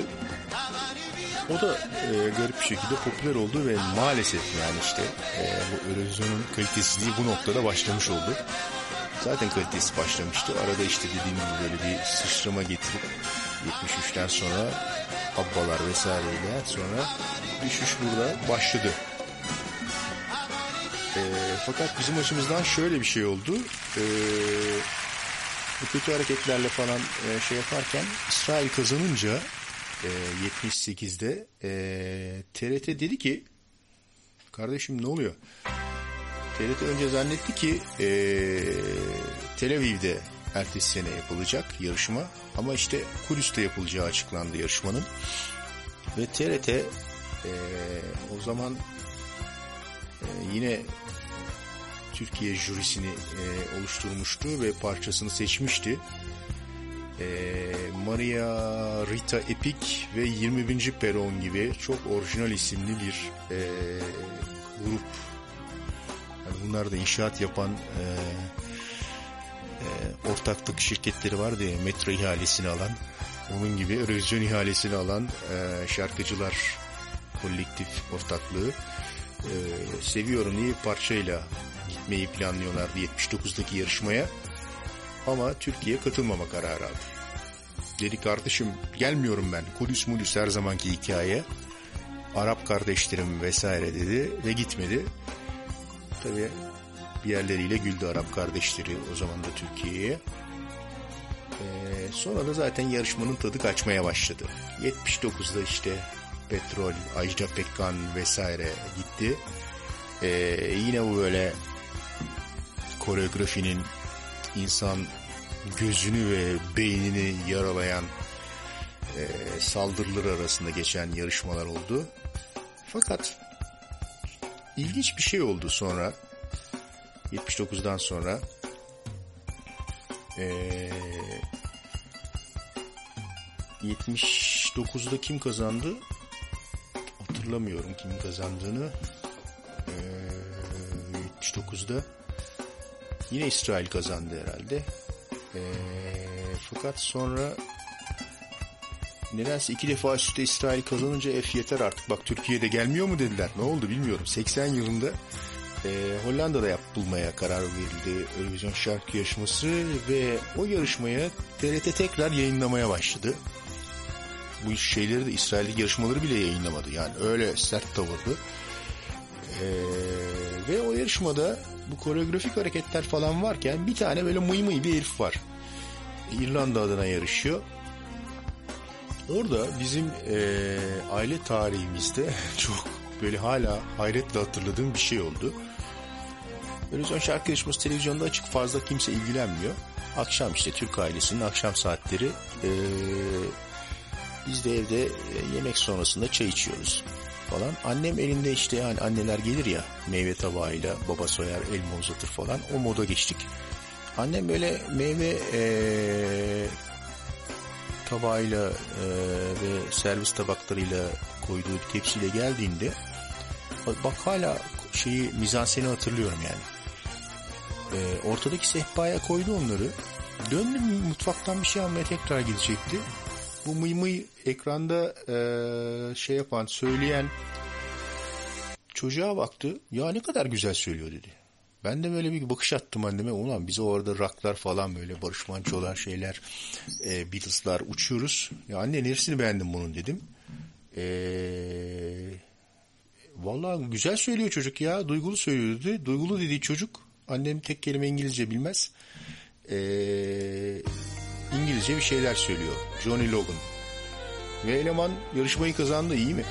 O da e, garip bir şekilde popüler oldu ve maalesef yani işte e, bu Eurovision'un kalitesizliği bu noktada başlamış oldu. Zaten kalitesi başlamıştı. Arada işte dediğim gibi böyle bir sıçrama getirip 73'ten sonra Abbalar vesaireyle sonra düşüş burada başladı. E, fakat bizim açımızdan şöyle bir şey oldu. E, bu kötü hareketlerle falan e, şey yaparken İsrail kazanınca e, 78'de e, TRT dedi ki kardeşim ne oluyor? TRT önce zannetti ki e, Tel Aviv'de ertesi sene yapılacak yarışma ama işte Kudüs'te yapılacağı açıklandı yarışmanın ve TRT e, o zaman e, yine Türkiye jürisini e, oluşturmuştu ve parçasını seçmişti. E, Maria Rita Epic ve 20. Peron gibi çok orijinal isimli bir e, grup. Bunlar da inşaat yapan e, e, ortaklık şirketleri vardı ya metro ihalesini alan. Onun gibi Eurovision ihalesini alan e, şarkıcılar kolektif ortaklığı e, seviyorum diye parçayla gitmeyi planlıyorlardı 79'daki yarışmaya. Ama Türkiye katılmama kararı aldı. Dedi kardeşim gelmiyorum ben. Kudüs Mudüs her zamanki hikaye. Arap kardeşlerim vesaire dedi ve gitmedi. Tabii bir yerleriyle güldü Arap kardeşleri o zaman da Türkiye'ye. Ee, sonra da zaten yarışmanın tadı kaçmaya başladı. 79'da işte Petrol, Ajda Pekkan vesaire gitti. Ee, yine bu böyle koreografinin insan gözünü ve beynini yaralayan e, saldırılar arasında geçen yarışmalar oldu. Fakat ilginç bir şey oldu sonra 79'dan sonra e, 79'da kim kazandı? Hatırlamıyorum kim kazandığını. Ee, 79'da yine İsrail kazandı herhalde. Ee, fakat sonra nedense iki defa üst üste İsrail kazanınca F yeter artık bak Türkiye'de gelmiyor mu dediler. Ne oldu bilmiyorum. 80 yılında e, Hollanda'da yapılmaya karar verildi Eurovision şarkı yarışması ve o yarışmaya TRT tekrar yayınlamaya başladı. Bu şeyleri de İsrail'deki yarışmaları bile yayınlamadı. Yani öyle sert tavırdı. E, ve o yarışmada bu koreografik hareketler falan varken bir tane böyle mıy mıy bir herif var. İrlanda adına yarışıyor. Orada bizim e, aile tarihimizde çok böyle hala hayretle hatırladığım bir şey oldu. Televizyon şarkı yarışması televizyonda açık fazla kimse ilgilenmiyor. Akşam işte Türk ailesinin akşam saatleri e, biz de evde yemek sonrasında çay içiyoruz falan. Annem elinde işte yani anneler gelir ya meyve tabağıyla baba soyar elma uzatır falan o moda geçtik. Annem böyle meyve e, tabağıyla e, ve servis tabaklarıyla koyduğu bir tepsiyle geldiğinde bak, bak hala şeyi mizanseni hatırlıyorum yani. E, ortadaki sehpaya koydu onları. Döndüm mutfaktan bir şey almaya tekrar gidecekti. Bu mıy mıy ekranda e, şey yapan söyleyen çocuğa baktı. Ya ne kadar güzel söylüyor dedi. Ben de böyle bir bakış attım anneme. Ulan bize orada rocklar falan böyle Barış Manço'lar şeyler e, Beatles'lar uçuyoruz. Ya anne neresini beğendin bunun dedim. Eee Vallahi güzel söylüyor çocuk ya. Duygulu söylüyor dedi. Duygulu dediği çocuk. Annem tek kelime İngilizce bilmez. Ee, İngilizce bir şeyler söylüyor. Johnny Logan. Ve eleman yarışmayı kazandı iyi mi?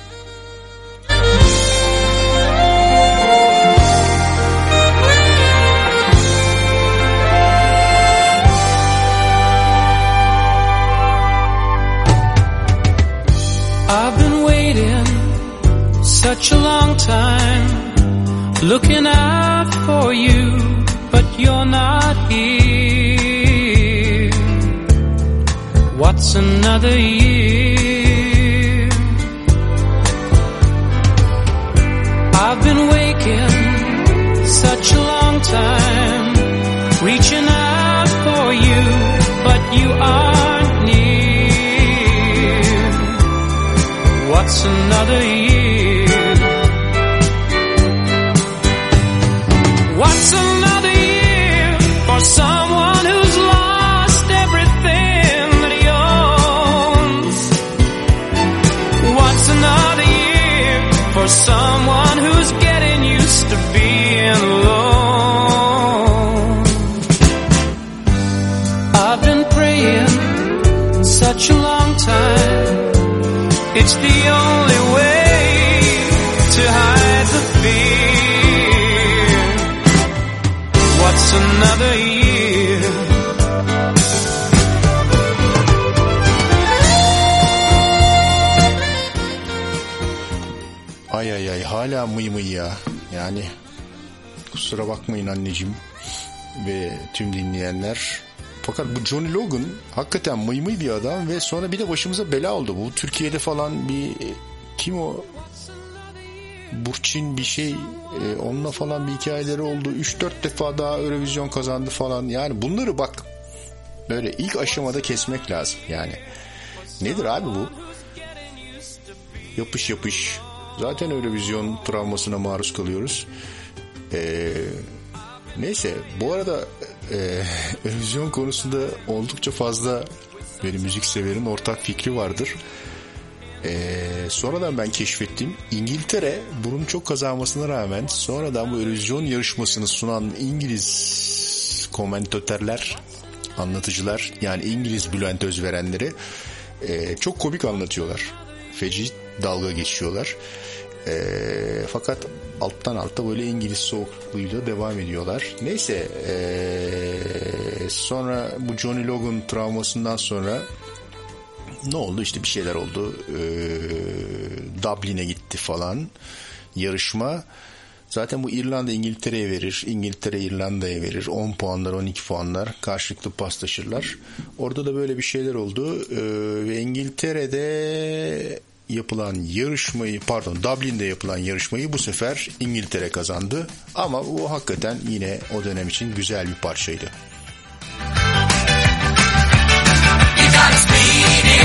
What's another year? I've been waking such a long time, reaching out for you, but you aren't near. What's another year? Hala mıy mıy ya. Yani kusura bakmayın anneciğim ve tüm dinleyenler. Fakat bu Johnny Logan hakikaten mıy mıy bir adam ve sonra bir de başımıza bela oldu. Bu Türkiye'de falan bir kim o Burçin bir şey e, onunla falan bir hikayeleri oldu. 3-4 defa daha Eurovision kazandı falan. Yani bunları bak böyle ilk aşamada kesmek lazım. Yani nedir abi bu? Yapış yapış. Zaten Eurovision travmasına maruz kalıyoruz. Ee, neyse bu arada e, Eurovision konusunda oldukça fazla böyle müzik severin ortak fikri vardır. Ee, sonradan ben keşfettim. İngiltere bunun çok kazanmasına rağmen sonradan bu Eurovision yarışmasını sunan İngiliz komentatörler, anlatıcılar yani İngiliz Bülent Özverenleri e, çok komik anlatıyorlar. Feci dalga geçiyorlar. E, fakat alttan alta böyle İngiliz soğukluğuyla devam ediyorlar. Neyse e, sonra bu Johnny Logan travmasından sonra ne oldu işte bir şeyler oldu. Ee, Dublin'e gitti falan yarışma. Zaten bu İrlanda İngiltere'ye verir. İngiltere İrlanda'ya verir. 10 puanlar 12 puanlar karşılıklı paslaşırlar. Orada da böyle bir şeyler oldu. Ee, ve İngiltere'de yapılan yarışmayı pardon Dublin'de yapılan yarışmayı bu sefer İngiltere kazandı. Ama bu hakikaten yine o dönem için güzel bir parçaydı. You gotta speed it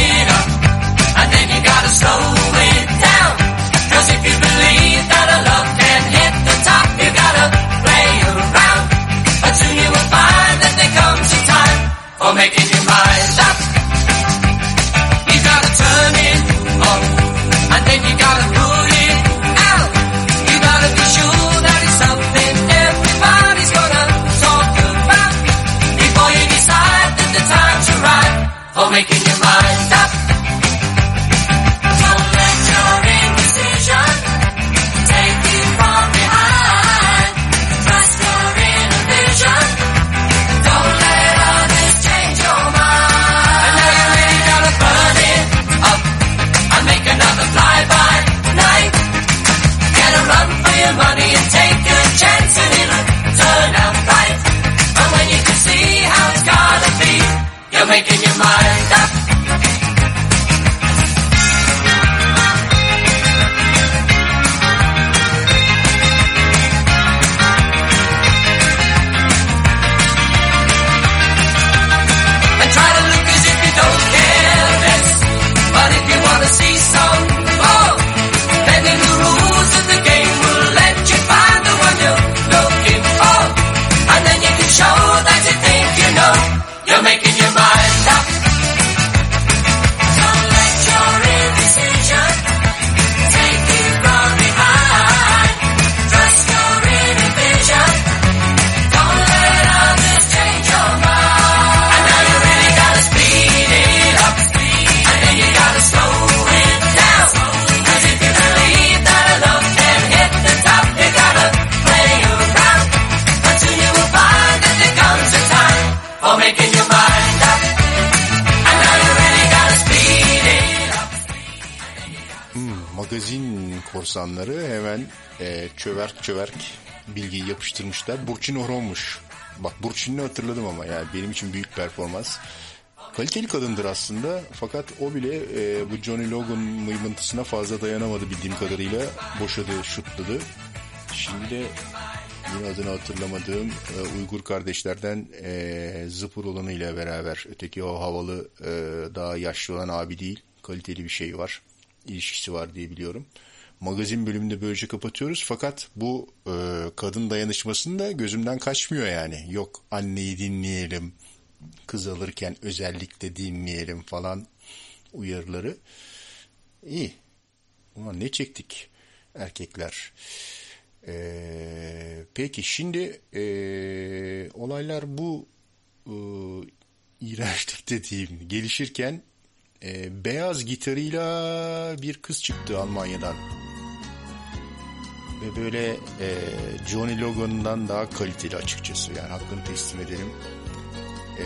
yapıştırmışlar. Burçin Oron'muş. Bak Burçin'i hatırladım ama yani benim için büyük performans. Kaliteli kadındır aslında fakat o bile e, bu Johnny Logan mıymıntısına fazla dayanamadı bildiğim kadarıyla. Boşadı, şutladı. Şimdi de yine adını hatırlamadığım e, Uygur kardeşlerden e, Zıpır olanıyla beraber öteki o havalı e, daha yaşlı olan abi değil kaliteli bir şey var ilişkisi var diye biliyorum. Magazin bölümünde böylece kapatıyoruz fakat bu e, kadın dayanışmasını da gözümden kaçmıyor yani. Yok anneyi dinleyelim, kız alırken özellikle dinleyelim falan uyarıları. İyi. Ulan ne çektik erkekler. Ee, peki şimdi e, olaylar bu e, iğrençlikte diyeyim gelişirken e, beyaz gitarıyla bir kız çıktı Almanya'dan. Ve böyle e, Johnny Logan'dan daha kaliteli açıkçası. Yani hakkını teslim edelim. E,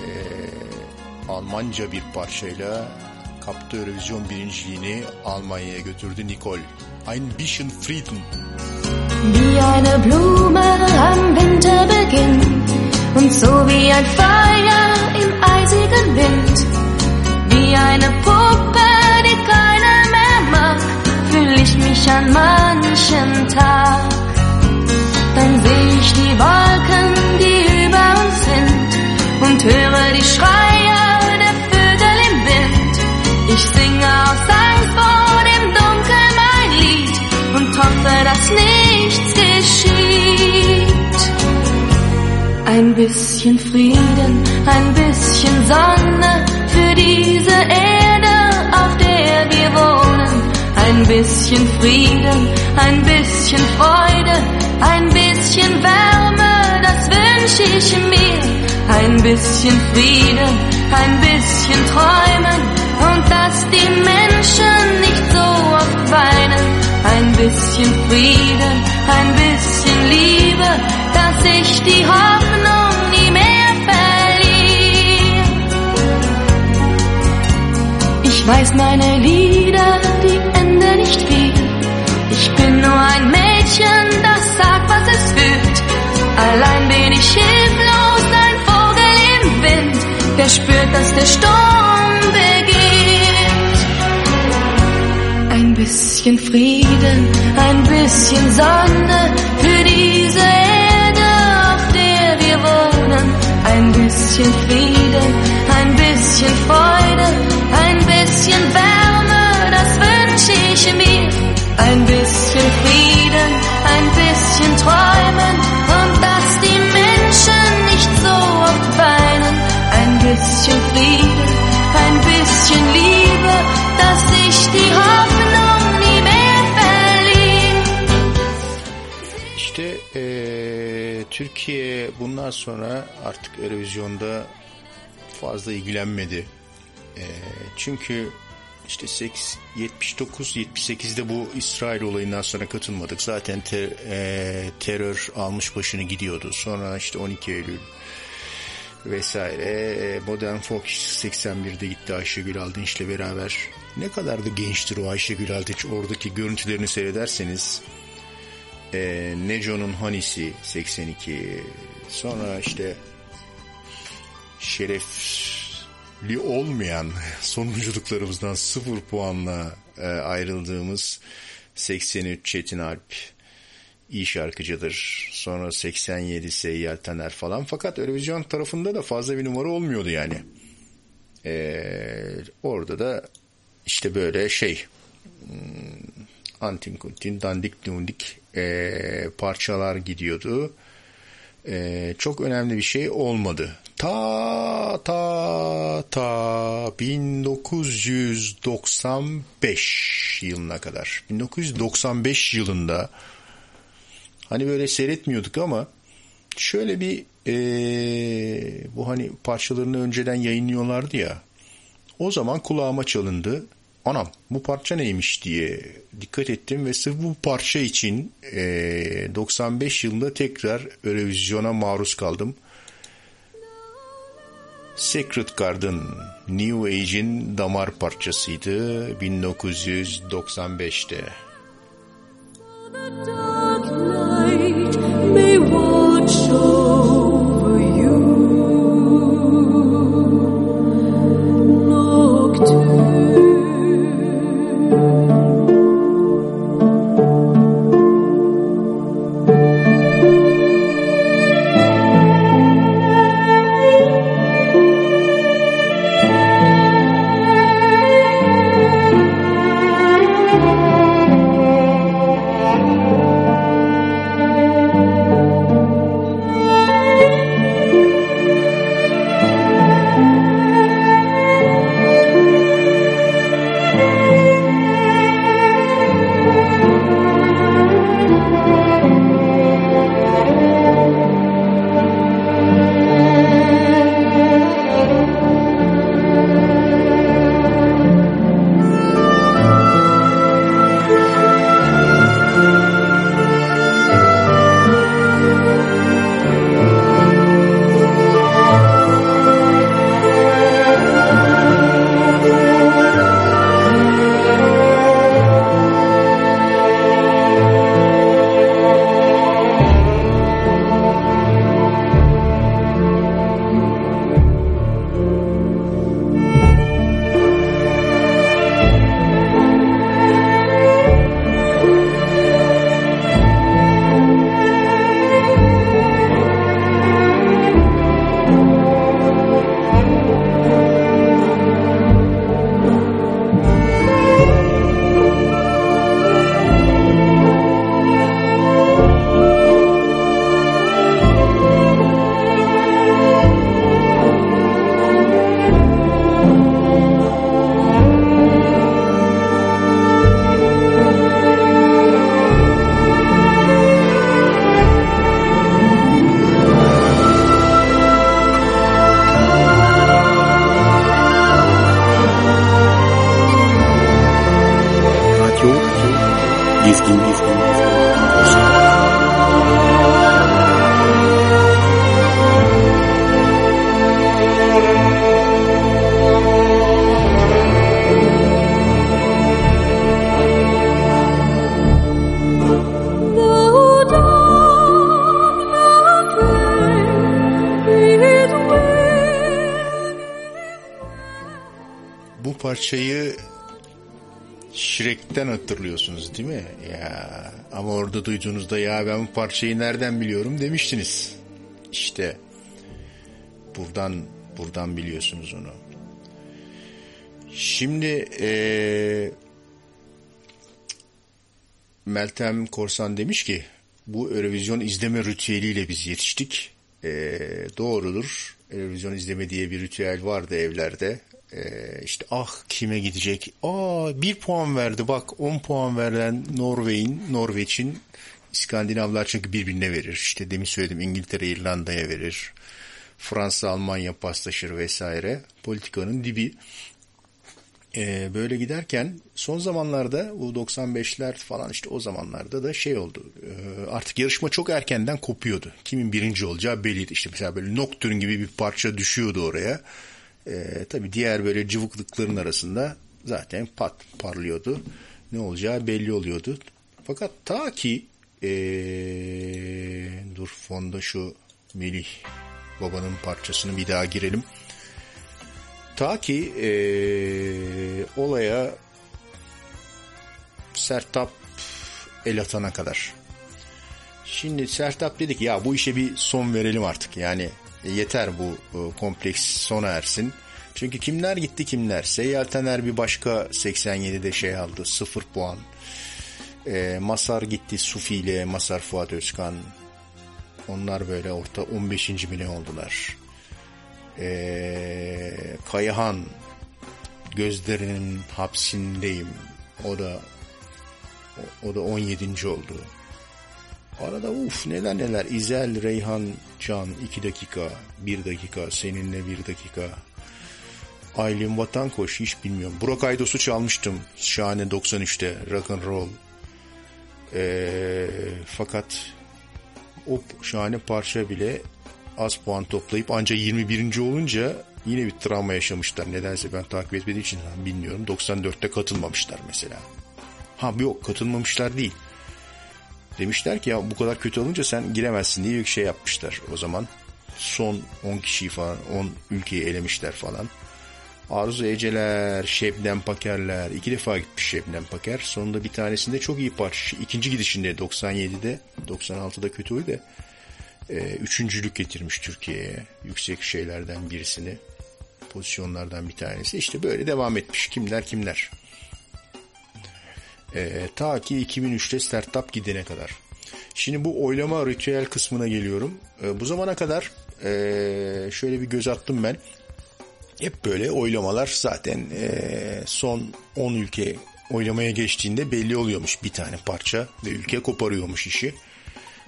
Almanca bir parçayla kaptı Eurovision birinciliğini Almanya'ya götürdü Nicole. Ein bisschen Frieden. Wie eine Blume am Winterbeginn und so wie ein Feuer im eisigen Wind. Wie eine Puppe, die keiner mehr mag, fühl ich mich an manchen Tag. Dann seh ich die Wolken, die über uns sind und höre die Schreie der Vögel im Wind. Ich singe aus Angst vor dem Dunkeln mein Lied und hoffe, dass nichts geschieht. Ein bisschen Frieden, ein bisschen Sonne für diese Erde, auf der wir wohnen. Ein bisschen Frieden, ein bisschen Freude, ein bisschen Wärme, das wünsche ich mir. Ein bisschen Frieden, ein bisschen Träumen und dass die Menschen nicht so oft weinen. Ein bisschen Frieden, ein bisschen Liebe, dass ich die Hoffnung weiß meine Lieder, die Ende nicht viel. Ich bin nur ein Mädchen, das sagt, was es fühlt. Allein bin ich hilflos, ein Vogel im Wind, der spürt, dass der Sturm beginnt. Ein bisschen Frieden, ein bisschen Sonne für diese Erde, auf der wir wohnen. Ein bisschen Frieden, ein bisschen Freude. Bisschen Frieden, ein bisschen Liebe, dass sich die Hoffnung nie mehr verliert. İşte eee, Türkiye bundan sonra artık Eurovision'da fazla ilgilenmedi. Eee, çünkü işte 79-78'de bu İsrail olayından sonra katılmadık. Zaten ter- eee, terör almış başını gidiyordu. Sonra işte 12 Eylül vesaire. Eee, Modern Folk 81'de gitti Ayşegül Aldınç'la beraber. Ne kadar da gençtir o Ayşegül Aldınç. Oradaki görüntülerini seyrederseniz e, Neco'nun Hanisi 82 sonra işte şerefli olmayan sonunculuklarımızdan sıfır puanla e, ayrıldığımız 83 Çetin Alp iyi şarkıcıdır. Sonra 87 Seyyal Taner falan. Fakat Eurovision tarafında da fazla bir numara olmuyordu yani. Ee, orada da işte böyle şey hmm, antin kuntin dandik dundik ee, parçalar gidiyordu. Ee, çok önemli bir şey olmadı. Ta ta ta 1995 yılına kadar. 1995 yılında hani böyle seyretmiyorduk ama şöyle bir ee, bu hani parçalarını önceden yayınlıyorlardı ya. O zaman kulağıma çalındı. Anam bu parça neymiş diye dikkat ettim ve sırf bu parça için ee, 95 yılında tekrar Eurovision'a maruz kaldım. Secret Garden New Age'in damar parçasıydı 1995'te. Dark night may watch over orada duyduğunuzda ya ben bu parçayı nereden biliyorum demiştiniz. İşte buradan buradan biliyorsunuz onu. Şimdi eee Meltem Korsan demiş ki bu Eurovision izleme ritüeliyle biz yetiştik. Ee, doğrudur. Eurovision izleme diye bir ritüel vardı evlerde. Ee, işte ah kime gidecek? Aa bir puan verdi bak 10 puan verilen Norveç'in Norveç'in İskandinavlar çünkü birbirine verir. İşte demin söyledim İngiltere İrlanda'ya verir. Fransa Almanya paslaşır vesaire. Politikanın dibi. Ee, böyle giderken son zamanlarda bu 95'ler falan işte o zamanlarda da şey oldu. Ee, artık yarışma çok erkenden kopuyordu. Kimin birinci olacağı belliydi. İşte mesela böyle Nocturne gibi bir parça düşüyordu oraya. Ee, tabii diğer böyle cıvıklıkların arasında zaten pat parlıyordu. Ne olacağı belli oluyordu. Fakat ta ki ee, dur fonda şu Melih babanın parçasını bir daha girelim. Ta ki eee, olaya Sertap el atana kadar. Şimdi Sertap dedik ya bu işe bir son verelim artık. Yani yeter bu e, kompleks sona ersin. Çünkü kimler gitti kimler. Seyyar Taner bir başka 87'de şey aldı 0 puan. E, Masar gitti Sufi ile Masar Fuat Özkan. Onlar böyle orta 15. bile oldular. Ee, Kayahan gözlerinin hapsindeyim. O da o, o da 17. oldu. Arada uf neler neler. İzel, Reyhan, Can 2 dakika, 1 dakika, seninle 1 dakika. Aylin Vatankoş hiç bilmiyorum. Burak Aydos'u çalmıştım. Şahane 93'te rock and roll. Ee, fakat o şahane parça bile az puan toplayıp ancak 21. olunca yine bir travma yaşamışlar. Nedense ben takip etmediğim için bilmiyorum. 94'te katılmamışlar mesela. Ha yok katılmamışlar değil. Demişler ki ya bu kadar kötü olunca sen giremezsin diye bir şey yapmışlar o zaman. Son 10 kişiyi falan 10 ülkeyi elemişler falan. Arzu Eceler, Şebnem Pakerler. iki defa gitmiş Şebnem Paker. Sonunda bir tanesinde çok iyi parça. İkinci gidişinde 97'de, 96'da kötü oydu da e, üçüncülük getirmiş Türkiye'ye. Yüksek şeylerden birisini. Pozisyonlardan bir tanesi. İşte böyle devam etmiş. Kimler kimler. E, ta ki 2003'te Startup gidene kadar. Şimdi bu oylama ritüel kısmına geliyorum. E, bu zamana kadar e, şöyle bir göz attım ben. Hep böyle oylamalar zaten e, son 10 ülke oylamaya geçtiğinde belli oluyormuş bir tane parça ve ülke koparıyormuş işi.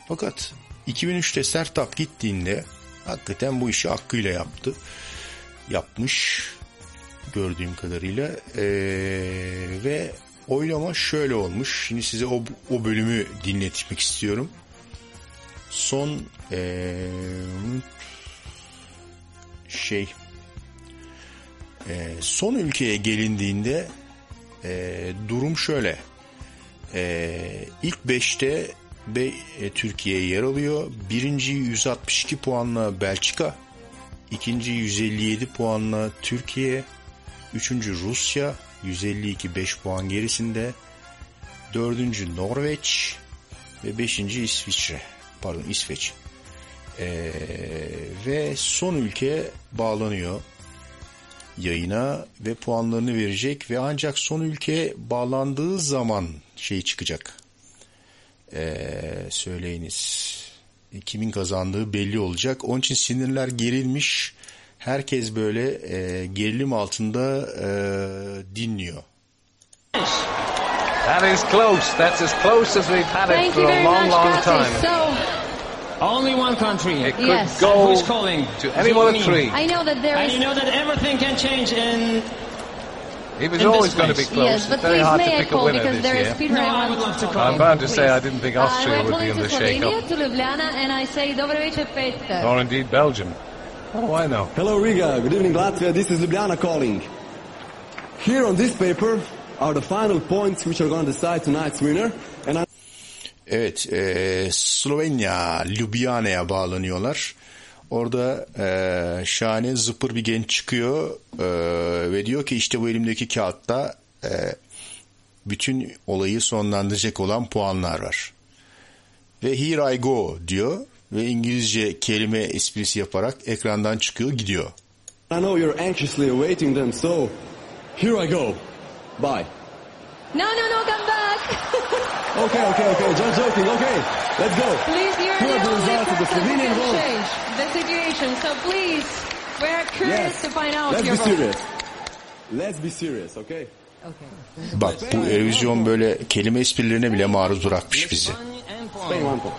Fakat 2003'te Sertap gittiğinde hakikaten bu işi hakkıyla yaptı. Yapmış gördüğüm kadarıyla Ee, ve oylama şöyle olmuş. Şimdi size o, o bölümü dinletmek istiyorum. Son ee, şey ee, son ülkeye gelindiğinde ee, durum şöyle. Ee, ilk 5'te ve e, Türkiye yer alıyor. Birinci 162 puanla Belçika, ikinci 157 puanla Türkiye, üçüncü Rusya 152 5 puan gerisinde, dördüncü Norveç ve beşinci İsviçre, pardon İsveç. Ee, ve son ülke bağlanıyor yayına ve puanlarını verecek ve ancak son ülke bağlandığı zaman şey çıkacak ee, söyleyiniz kimin kazandığı belli olacak. Onun için sinirler gerilmiş. Herkes böyle e, gerilim altında e, dinliyor. That is close. That's as close as we've had it Thank for you a very long, much, long time. So, Only one country. It could Yes. go Who's calling? to any one of Me. three. I know that there And is. you know that everything can change in. It was in always this going to be close. Yes, but it's very hard to may I pick a call winner because this there is year. Peter No, I I want would love to to call. I'm bound to say I didn't think Uh, Austria we're would be in to the Slovenia, shake-up. to Ljubljana, and I say Dobro večer, Peter. Or indeed Belgium. Know? Hello Riga, good evening Latvia, this is Ljubljana calling. Here on this paper are the final points which are going to decide tonight's winner. And I Evet, e, Slovenya Ljubljana'ya bağlanıyorlar. Orada e, şahane zıpır bir genç çıkıyor e, ve diyor ki işte bu elimdeki kağıtta e, bütün olayı sonlandıracak olan puanlar var. Ve here I go diyor ve İngilizce kelime esprisi yaparak ekrandan çıkıyor gidiyor. I know you're anxiously awaiting them, so here I go. Bye. No, no, no, come back. Okay, okay, okay. Just joking. Okay, let's go. Please, you're Here the only of the person who can change the situation. So please, we're curious Yes. to find out Let's your be serious. Let's be serious, okay? Bak bu Eurovision böyle kelime esprilerine bile maruz bırakmış bizi. Spain one point.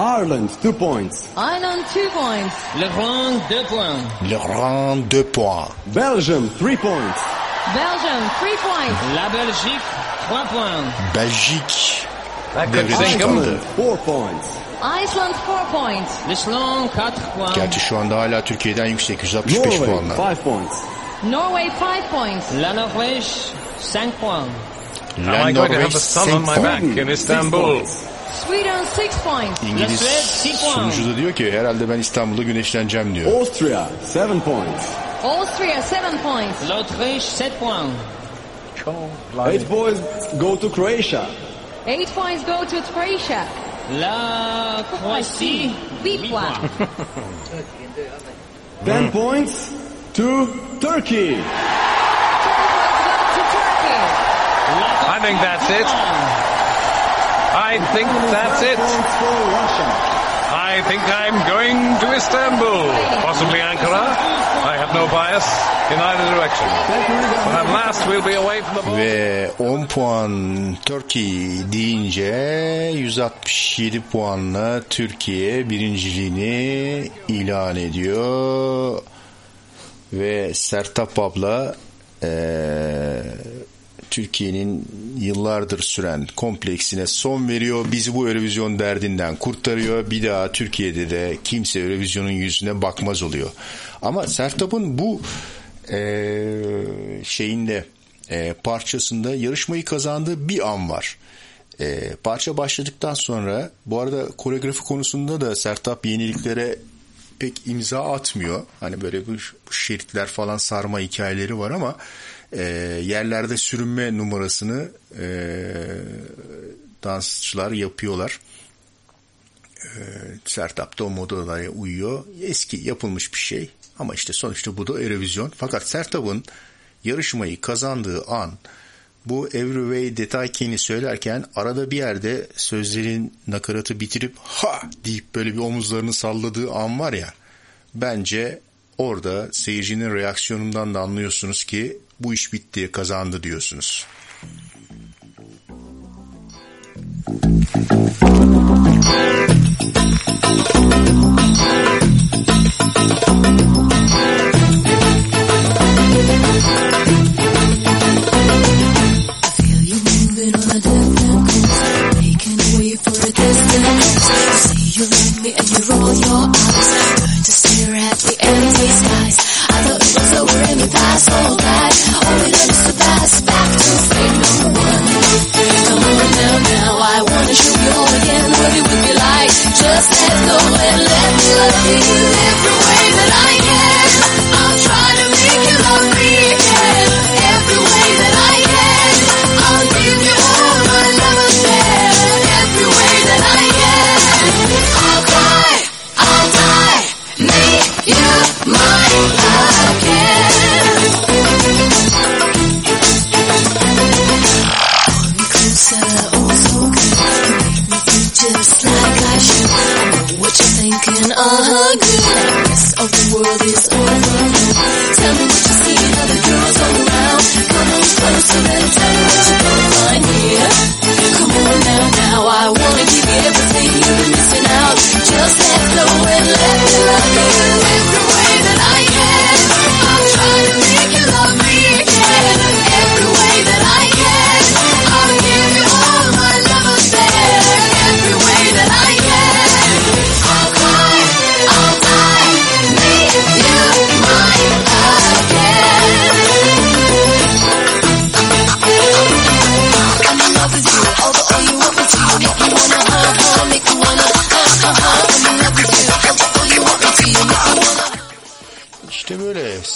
Ireland two points. Ireland, two points. Le Grand, deux points. Le Grand 2 points. Belgium three points. Belgium, three points. La Belgique, trois points. Belgique That could devrede sink 'em. çıkıldı. Four points. Iceland, four points. L'Islande, quatre points. Gerçi şu anda hala Türkiye'den yüksek 165 Norway puanla. five points. Norway, five points. La Norvège, cinq points. Am La I going to have Norvège the sun on my back in Istanbul? Six points. İngiliz La Suède, six puan. sunucu da diyor ki herhalde ben İstanbul'da güneşleneceğim diyor. Austria seven points. Austria, seven points. L'Autriche, sept points. Eight points go to Croatia. Eight points go to Croatia. La Croatie, huit points. Ten points to Turkey. To Turkey. I think that's it. I think that's it. I think I'm going to Istanbul. Possibly Ankara. I have no bias in either direction. But at last we'll be away from the ball. Ve 10 puan Turkey deyince 167 puanla Türkiye birinciliğini ilan ediyor. Ve Sertap abla eee, Türkiye'nin yıllardır süren kompleksine son veriyor. Bizi bu Eurovision derdinden kurtarıyor. Bir daha Türkiye'de de kimse Eurovision'un yüzüne bakmaz oluyor. Ama Sertab'ın bu eee, şeyinde eee, parçasında yarışmayı kazandığı bir an var. Eee, parça başladıktan sonra bu arada koreografi konusunda da Sertab yeniliklere pek imza atmıyor. Hani böyle bu, bu şeritler falan sarma hikayeleri var ama e, yerlerde sürünme numarasını e, dansçılar yapıyorlar. E, Sertap da o modalara uyuyor. Eski yapılmış bir şey ama işte sonuçta bu da Eurovision. Fakat Sertab'ın yarışmayı kazandığı an bu Every Way That I Can'i söylerken arada bir yerde sözlerin nakaratı bitirip ha deyip böyle bir omuzlarını salladığı an var ya bence orada seyircinin reaksiyonundan da anlıyorsunuz ki bu iş bitti kazandı diyorsunuz. See you me and you roll your eyes, Just let go and let me love you every way that I can. The rest of the world is over.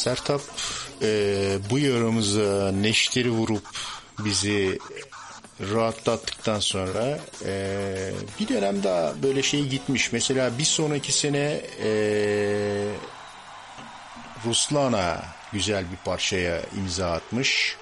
Sertap e, bu yaramıza neşteri vurup bizi rahatlattıktan sonra e, bir dönem daha böyle şey gitmiş. Mesela bir sonraki sene e, Ruslana güzel bir parçaya imza atmış.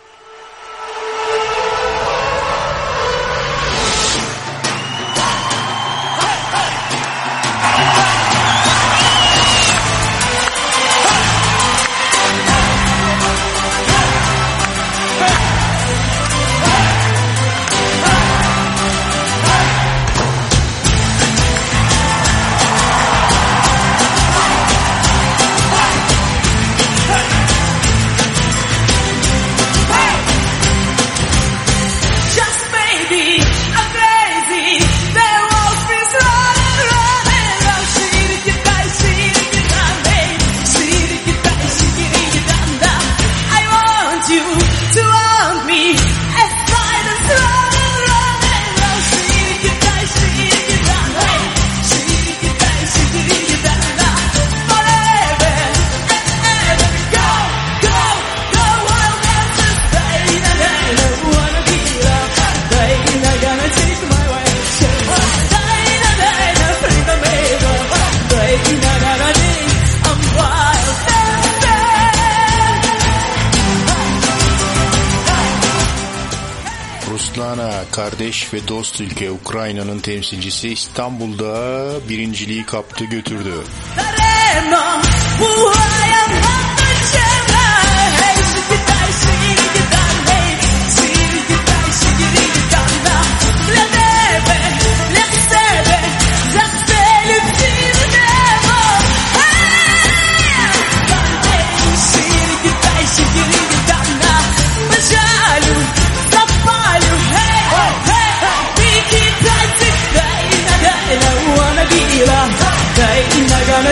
ve dost ülke Ukrayna'nın temsilcisi İstanbul'da birinciliği kaptı götürdü.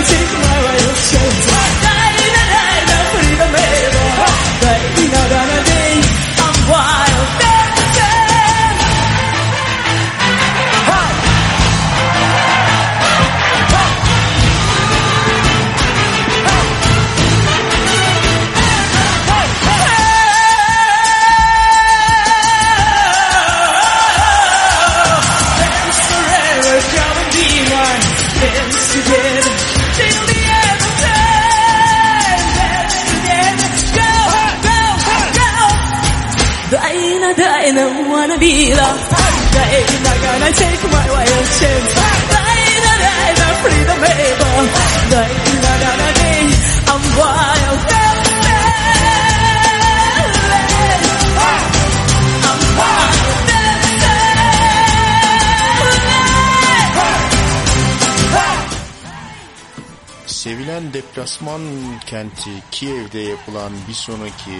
take my way of. vida. Yeah, they're gonna take my wild chance. Sevilen deplasman kenti Kiev'de yapılan bir sonraki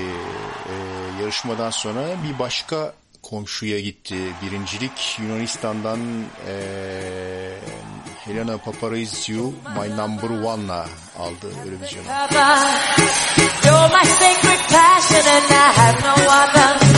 e, yarışmadan sonra bir başka komşuya gitti. Birincilik Yunanistan'dan e, Helena Paparizou My Number One'la aldı Eurovision'u. You're my sacred passion and I have no other.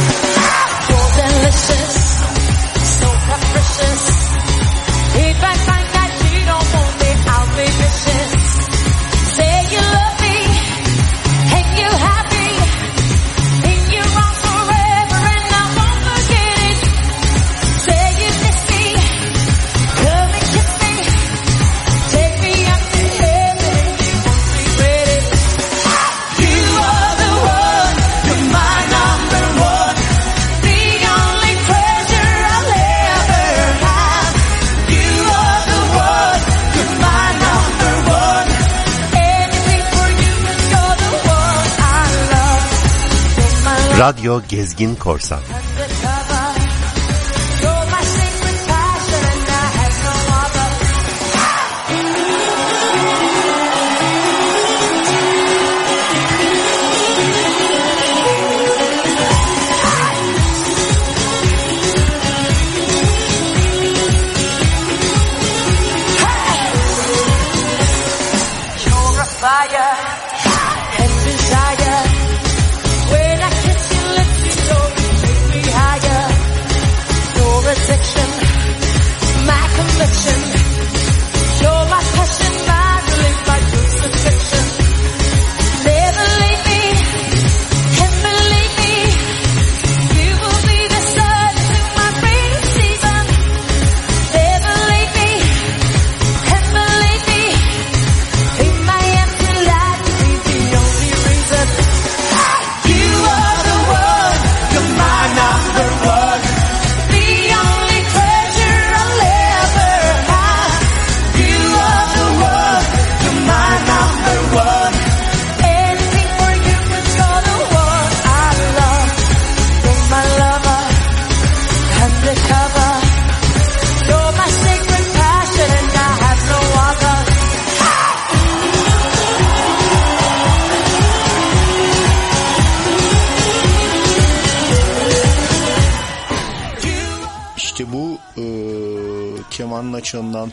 Sezgin Korsan.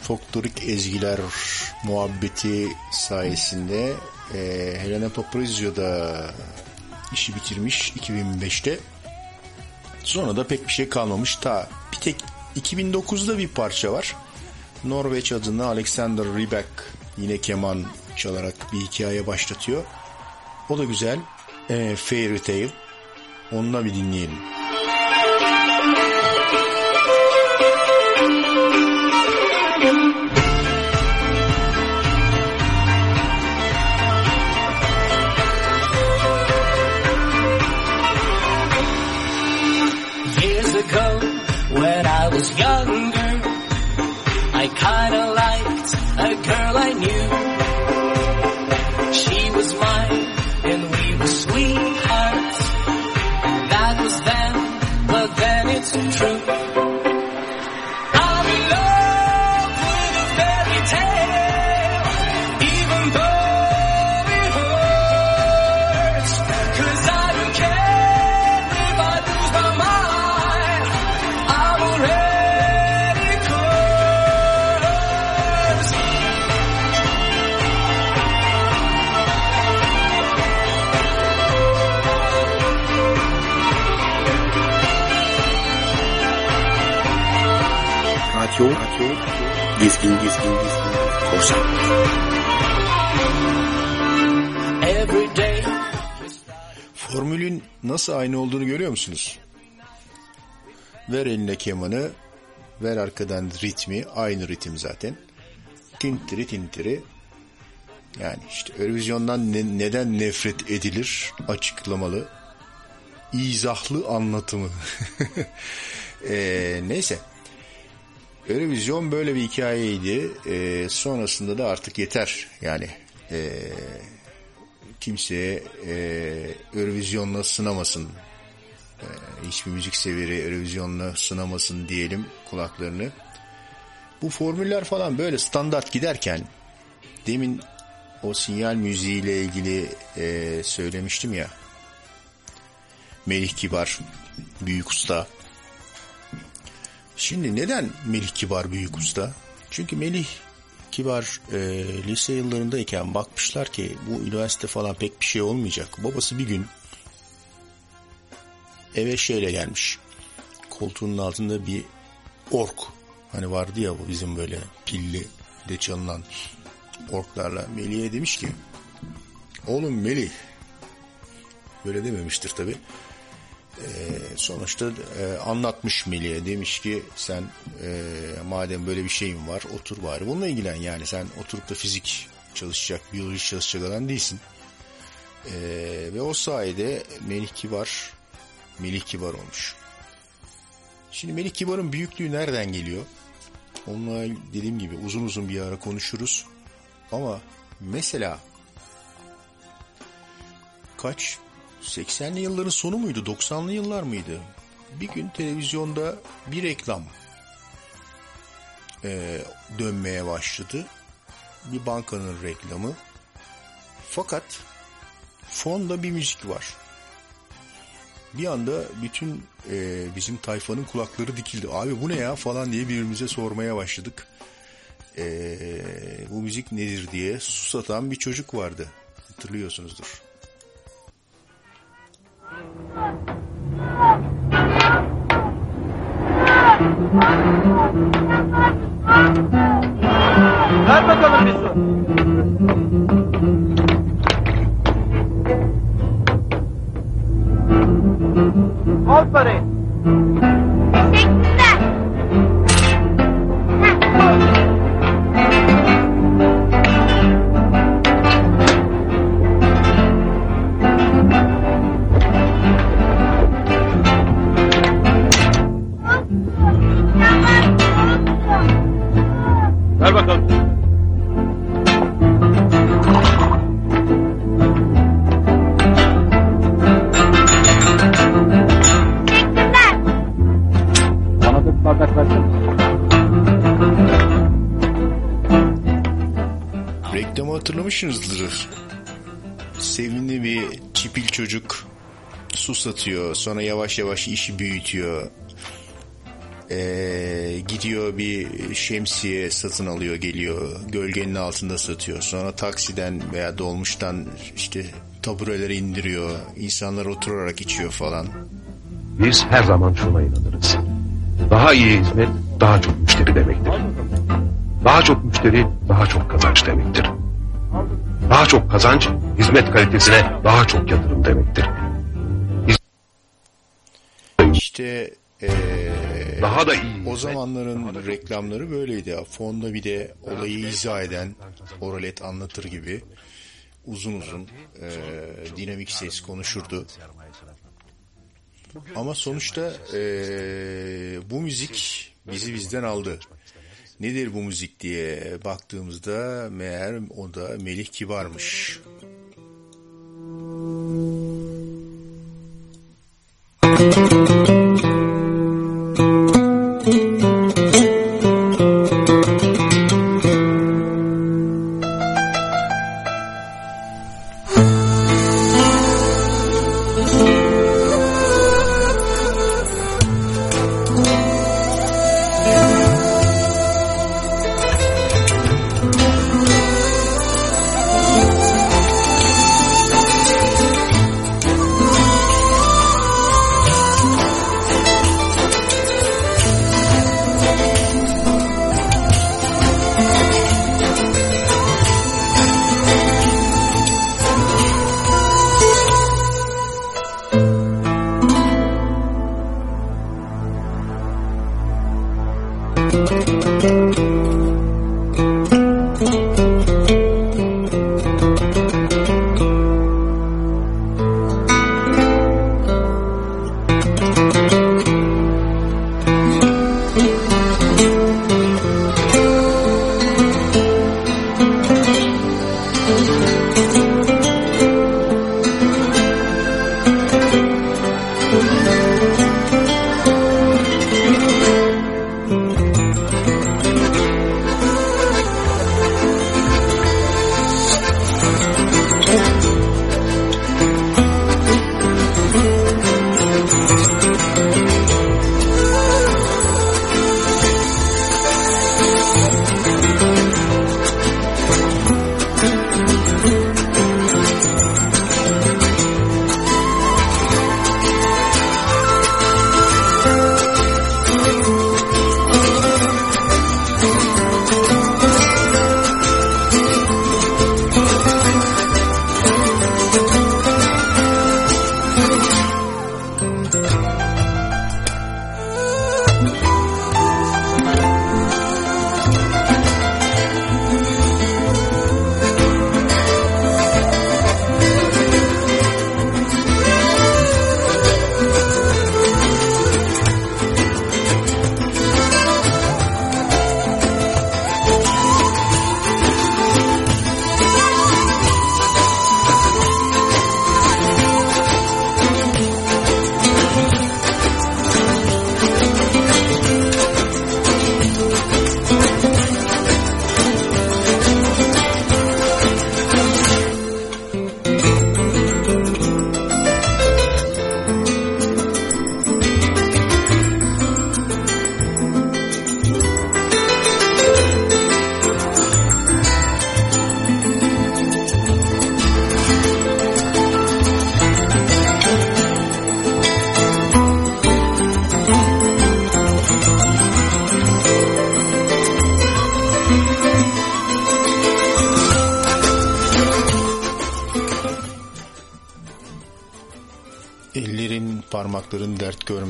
Folklorik ezgiler muhabbeti sayesinde e, Helena Paparizio da işi bitirmiş 2005'te. Sonra da pek bir şey kalmamış. Ta bir tek 2009'da bir parça var. Norveç adına Alexander Rybak yine keman çalarak bir hikaye başlatıyor. O da güzel. E, Fairy Tale. Onunla bir dinleyelim. A girl I knew. She was mine, and we were sweethearts. Dizgin, dizgin, dizgin, korsan. Every day Formülün nasıl aynı olduğunu görüyor musunuz? Ver eline kemanı, ver arkadan ritmi, aynı ritim zaten. Tintiri tintiri. Yani işte Eurovizyondan ne- neden nefret edilir açıklamalı. izahlı anlatımı. Eee, neyse. Eurovizyon böyle bir hikayeydi. Eee, sonrasında da artık yeter. Yani eee kimseye e, Eurovizyonla sınamasın. E, hiçbir müzik severi Eurovizyonla sınamasın diyelim kulaklarını. Bu formüller falan böyle standart giderken demin o sinyal müziğiyle ilgili e, söylemiştim ya. Melih Kibar büyük usta. Şimdi neden Melih Kibar büyük usta? Çünkü Melih Kibar e, lise yıllarındayken bakmışlar ki bu üniversite falan pek bir şey olmayacak. Babası bir gün eve şeyle gelmiş. Koltuğunun altında bir ork. Hani vardı ya bu bizim böyle pilli de çalınan orklarla. Melih'e demiş ki oğlum Melih böyle dememiştir tabi. Sonuçta e, anlatmış Melih'e demiş ki sen e, madem böyle bir şeyin var otur bari bununla ilgilen yani sen oturup da fizik çalışacak biyoloji çalışacak adam değilsin. E, ve o sayede Melih Kibar Melih Kibar olmuş. Şimdi Melih Kibar'ın büyüklüğü nereden geliyor? Onunla dediğim gibi uzun uzun bir ara konuşuruz. Ama mesela kaç 80'li yılların sonu muydu 90'lı yıllar mıydı? Bir gün televizyonda bir reklam e, dönmeye başladı. Bir bankanın reklamı. Fakat fonda bir müzik var. Bir anda bütün e, bizim tayfanın kulakları dikildi. Abi bu ne ya falan diye birbirimize sormaya başladık. E, bu müzik nedir diye susatan bir çocuk vardı. Hatırlıyorsunuzdur. Ver bakalım bir su. Al parayı. Ver bakalım. Bana da bir bardak versene. Reklamı hatırlamışsınızdır. Sevimli bir çipil çocuk su satıyor. Sonra yavaş yavaş işi büyütüyor. Ee, gidiyor bir şemsiye satın alıyor geliyor gölgenin altında satıyor sonra taksiden veya dolmuştan işte tabureleri indiriyor insanlar oturarak içiyor falan Biz her zaman şuna inanırız. Daha iyi hizmet, daha çok müşteri demektir. Daha çok müşteri, daha çok kazanç demektir. Daha çok kazanç, hizmet kalitesine daha çok yatırım demektir. İşte eee, Daha da iyi o zamanların reklamları böyleydi. Fonda bir de olayı izah eden oralet anlatır gibi uzun uzun eee, dinamik ses konuşurdu. Ama sonuçta eee, bu müzik bizi bizden aldı. Nedir bu müzik diye baktığımızda meğer o da Melih Kibar'mış. Ellerin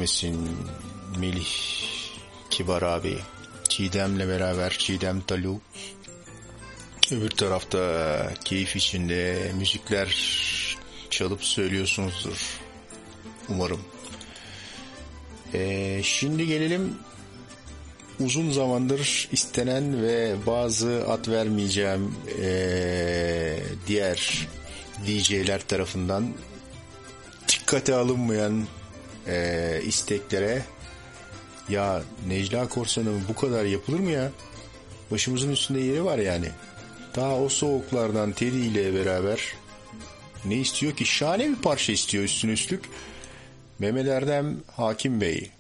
dert görmesin Melih Kibar abi Çiğdem'le beraber Çiğdem Talu Öbür tarafta keyif içinde müzikler çalıp söylüyorsunuzdur umarım. Ee, şimdi gelelim uzun zamandır istenen ve bazı ad vermeyeceğim ee, diğer DJ'ler tarafından dikkate alınmayan ee, isteklere ya Necla Korsan'ın bu kadar yapılır mı ya? Başımızın üstünde yeri var yani. Daha o soğuklardan Teddy ile beraber ne istiyor ki? Şahane bir parça istiyor üstüne üstlük. Mehmet Erdem Hakim Bey.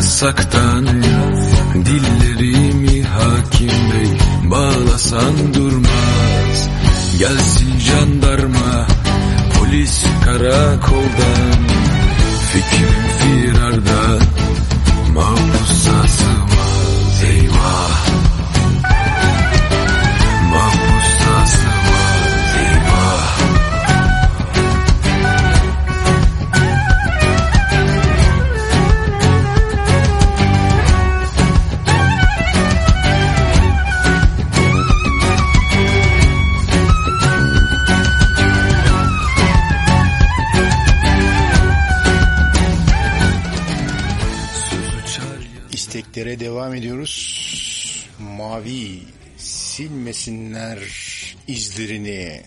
yasaktan Dillerimi hakim bey bağlasan durmaz. Gelsin jandarma polis karakoldan Fikrim silmesinler izlerini.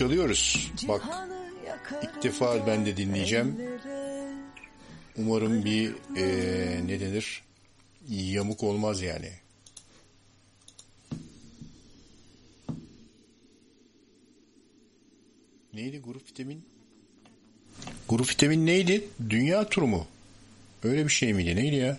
Çalıyoruz. Bak ilk defa ben de dinleyeceğim. Umarım bir eee, ne denir yamuk olmaz yani. Neydi grup vitamin? Grup vitamin neydi? Dünya turu mu? Öyle bir şey miydi? Neydi ya?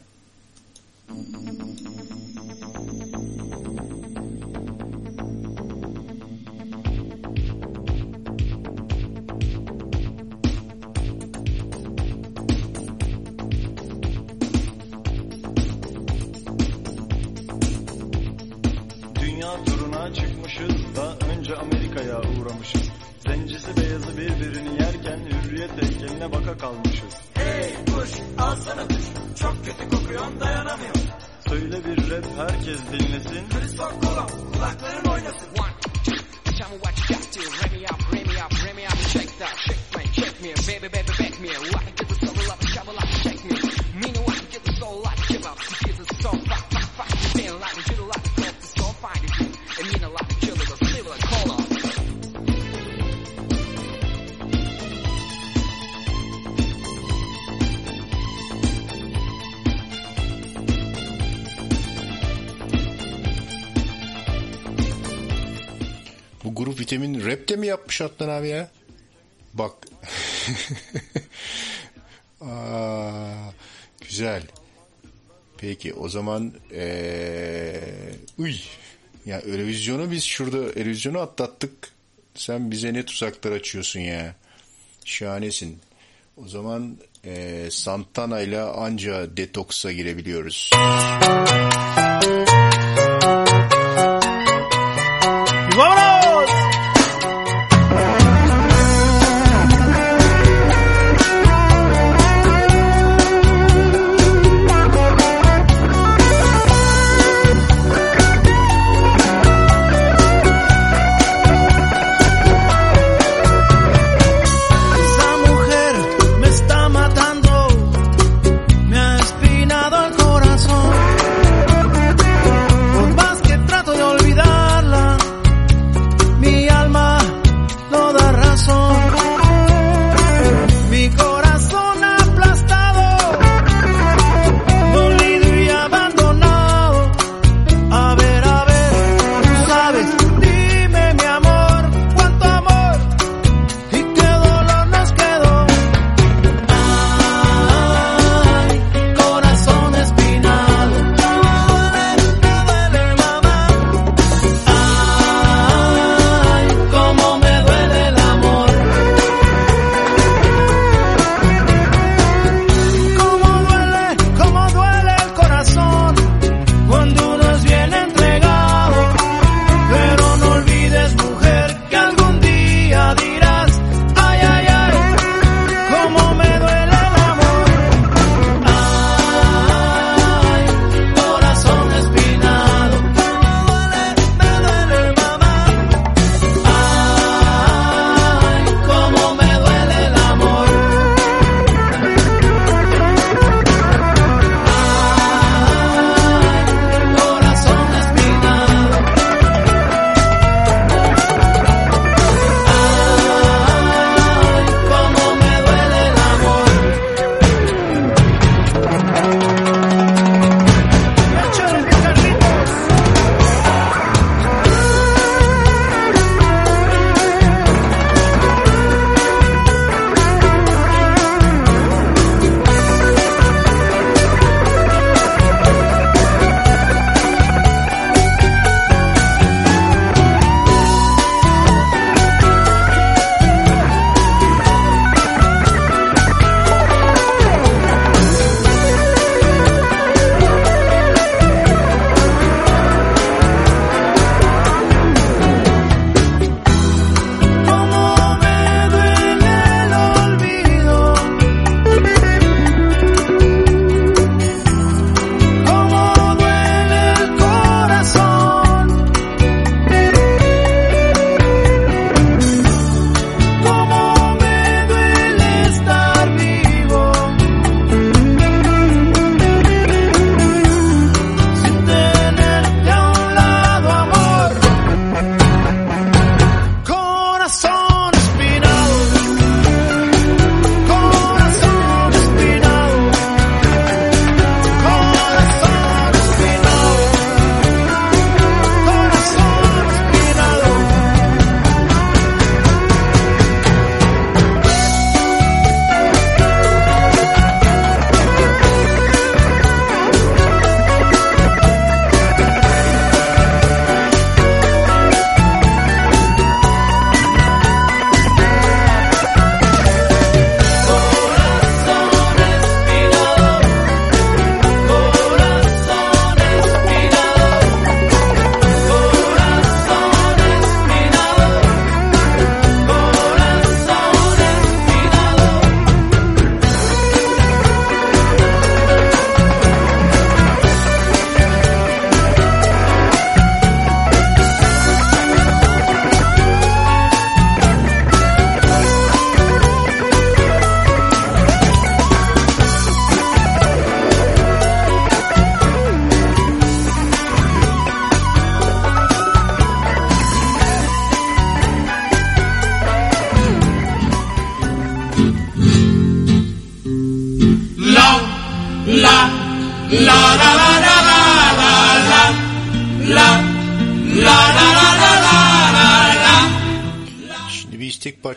Heykeline baka kalmışız. Hey kuş alsana kuş çok kötü kokuyorsun dayanamıyorum. Söyle bir rap herkes dinlesin. Christoph Kolomb kulakların oynasın. Tell me what you got to Ring me up, ring me up, ring me up Check that, check me, check me Baby, baby, back me Why Vitamin rap de mi yapmış Adnan abi ya? Bak. Aa, güzel. Peki o zaman ee, uy. Ya Eurovizyonu biz şurada Eurovizyonu atlattık. Sen bize ne tuzaklar açıyorsun ya. Şahanesin. O zaman ee, Santana ile anca detoksa girebiliyoruz.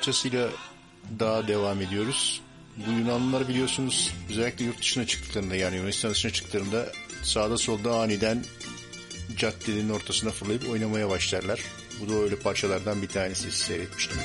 Parçasıyla daha devam ediyoruz. Bu Yunanlılar biliyorsunuz özellikle yurt dışına çıktıklarında yani Yunanistan dışına çıktıklarında sağda solda aniden caddenin ortasına fırlayıp oynamaya başlarlar. Bu da öyle parçalardan bir tanesi seyretmiştim.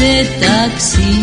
Σε ταξί.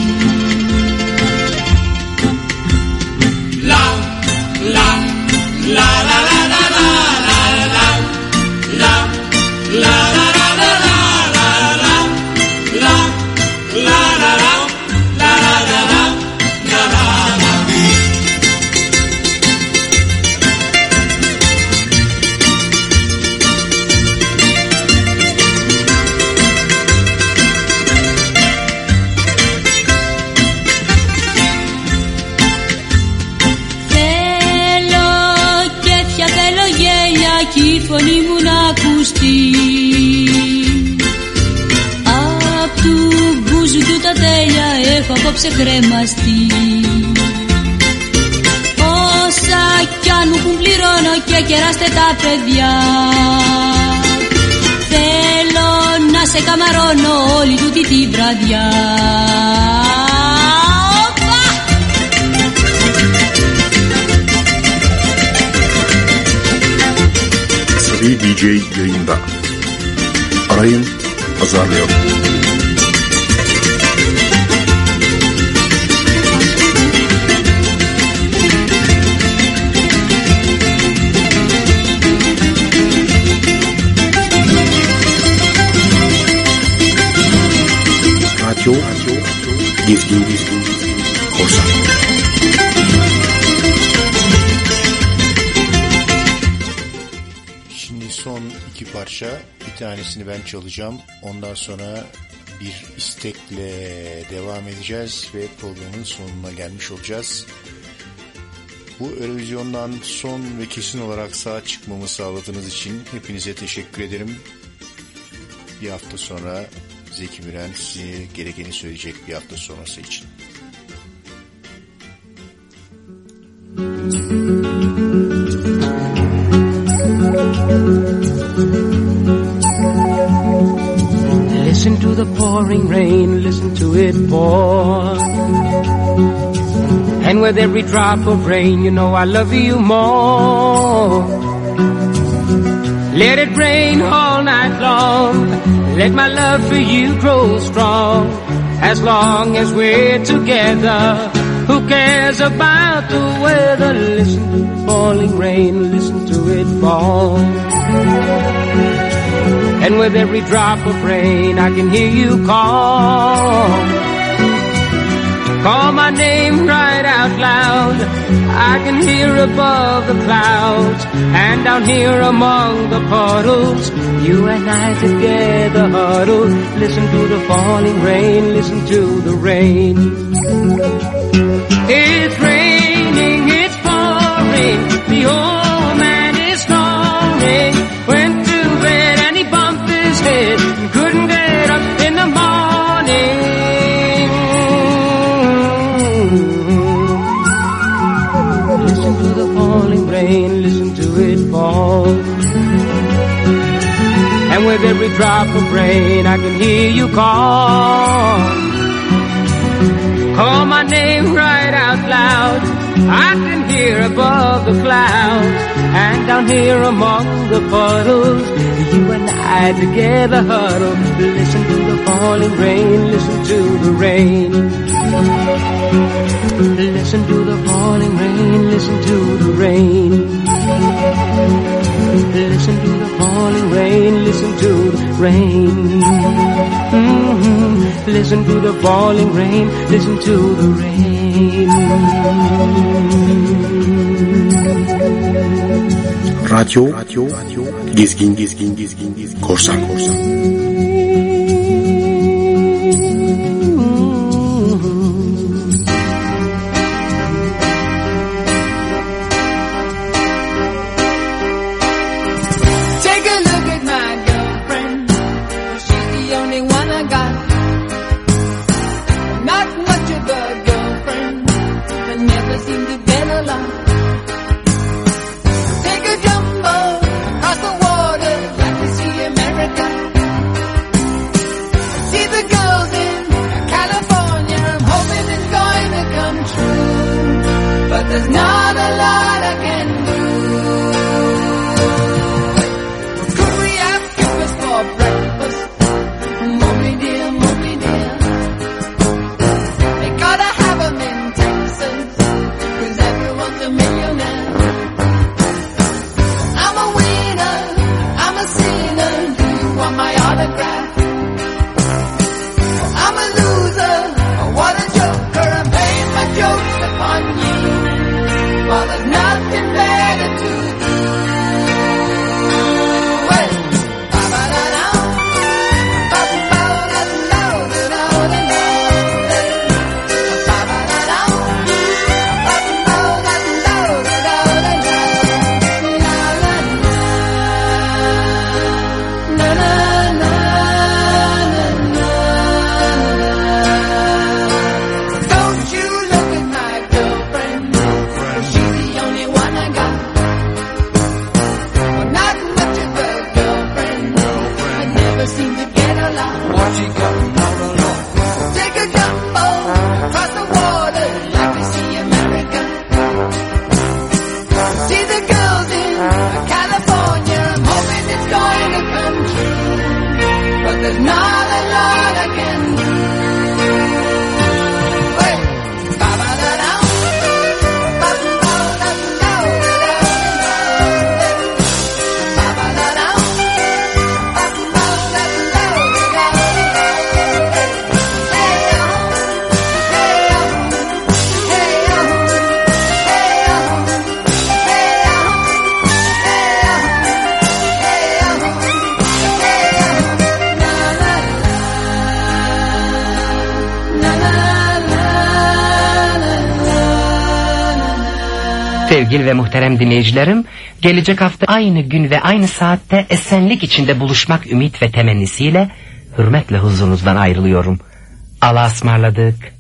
Ondan sonra bir istekle devam edeceğiz ve programın sonuna gelmiş olacağız. Bu Eurovizyon'dan son ve kesin olarak sağ çıkmamı sağladığınız için hepinize teşekkür ederim. Bir hafta sonra Zeki Müren size gerekeni söyleyecek bir hafta sonrası için. With every drop of rain, you know I love you more. Let it rain all night long. Let my love for you grow strong. As long as we're together, who cares about the weather? Listen to the falling rain, listen to it fall. And with every drop of rain, I can hear you call. Call my name right out loud. I can hear above the clouds and down here among the puddles. You and I together huddle. Listen to the falling rain. Listen to the rain. It's raining. It's pouring. The every drop of rain, I can hear you call. Call my name right out loud. I can hear above the clouds and down here among the puddles. You and I together huddle. Listen to the falling rain. Listen to the rain. Listen to the falling rain. Listen to the rain. Listen to Falling rain, listen to the rain. Mm -hmm. Listen to the falling rain, listen to the rain. Radyo, Radyo, Gezgin, Gezgin, Gezgin, Gezgin, Korsan, Korsan. sevgili ve muhterem dinleyicilerim, gelecek hafta aynı gün ve aynı saatte esenlik içinde buluşmak ümit ve temennisiyle hürmetle huzurunuzdan ayrılıyorum. Allah'a ısmarladık.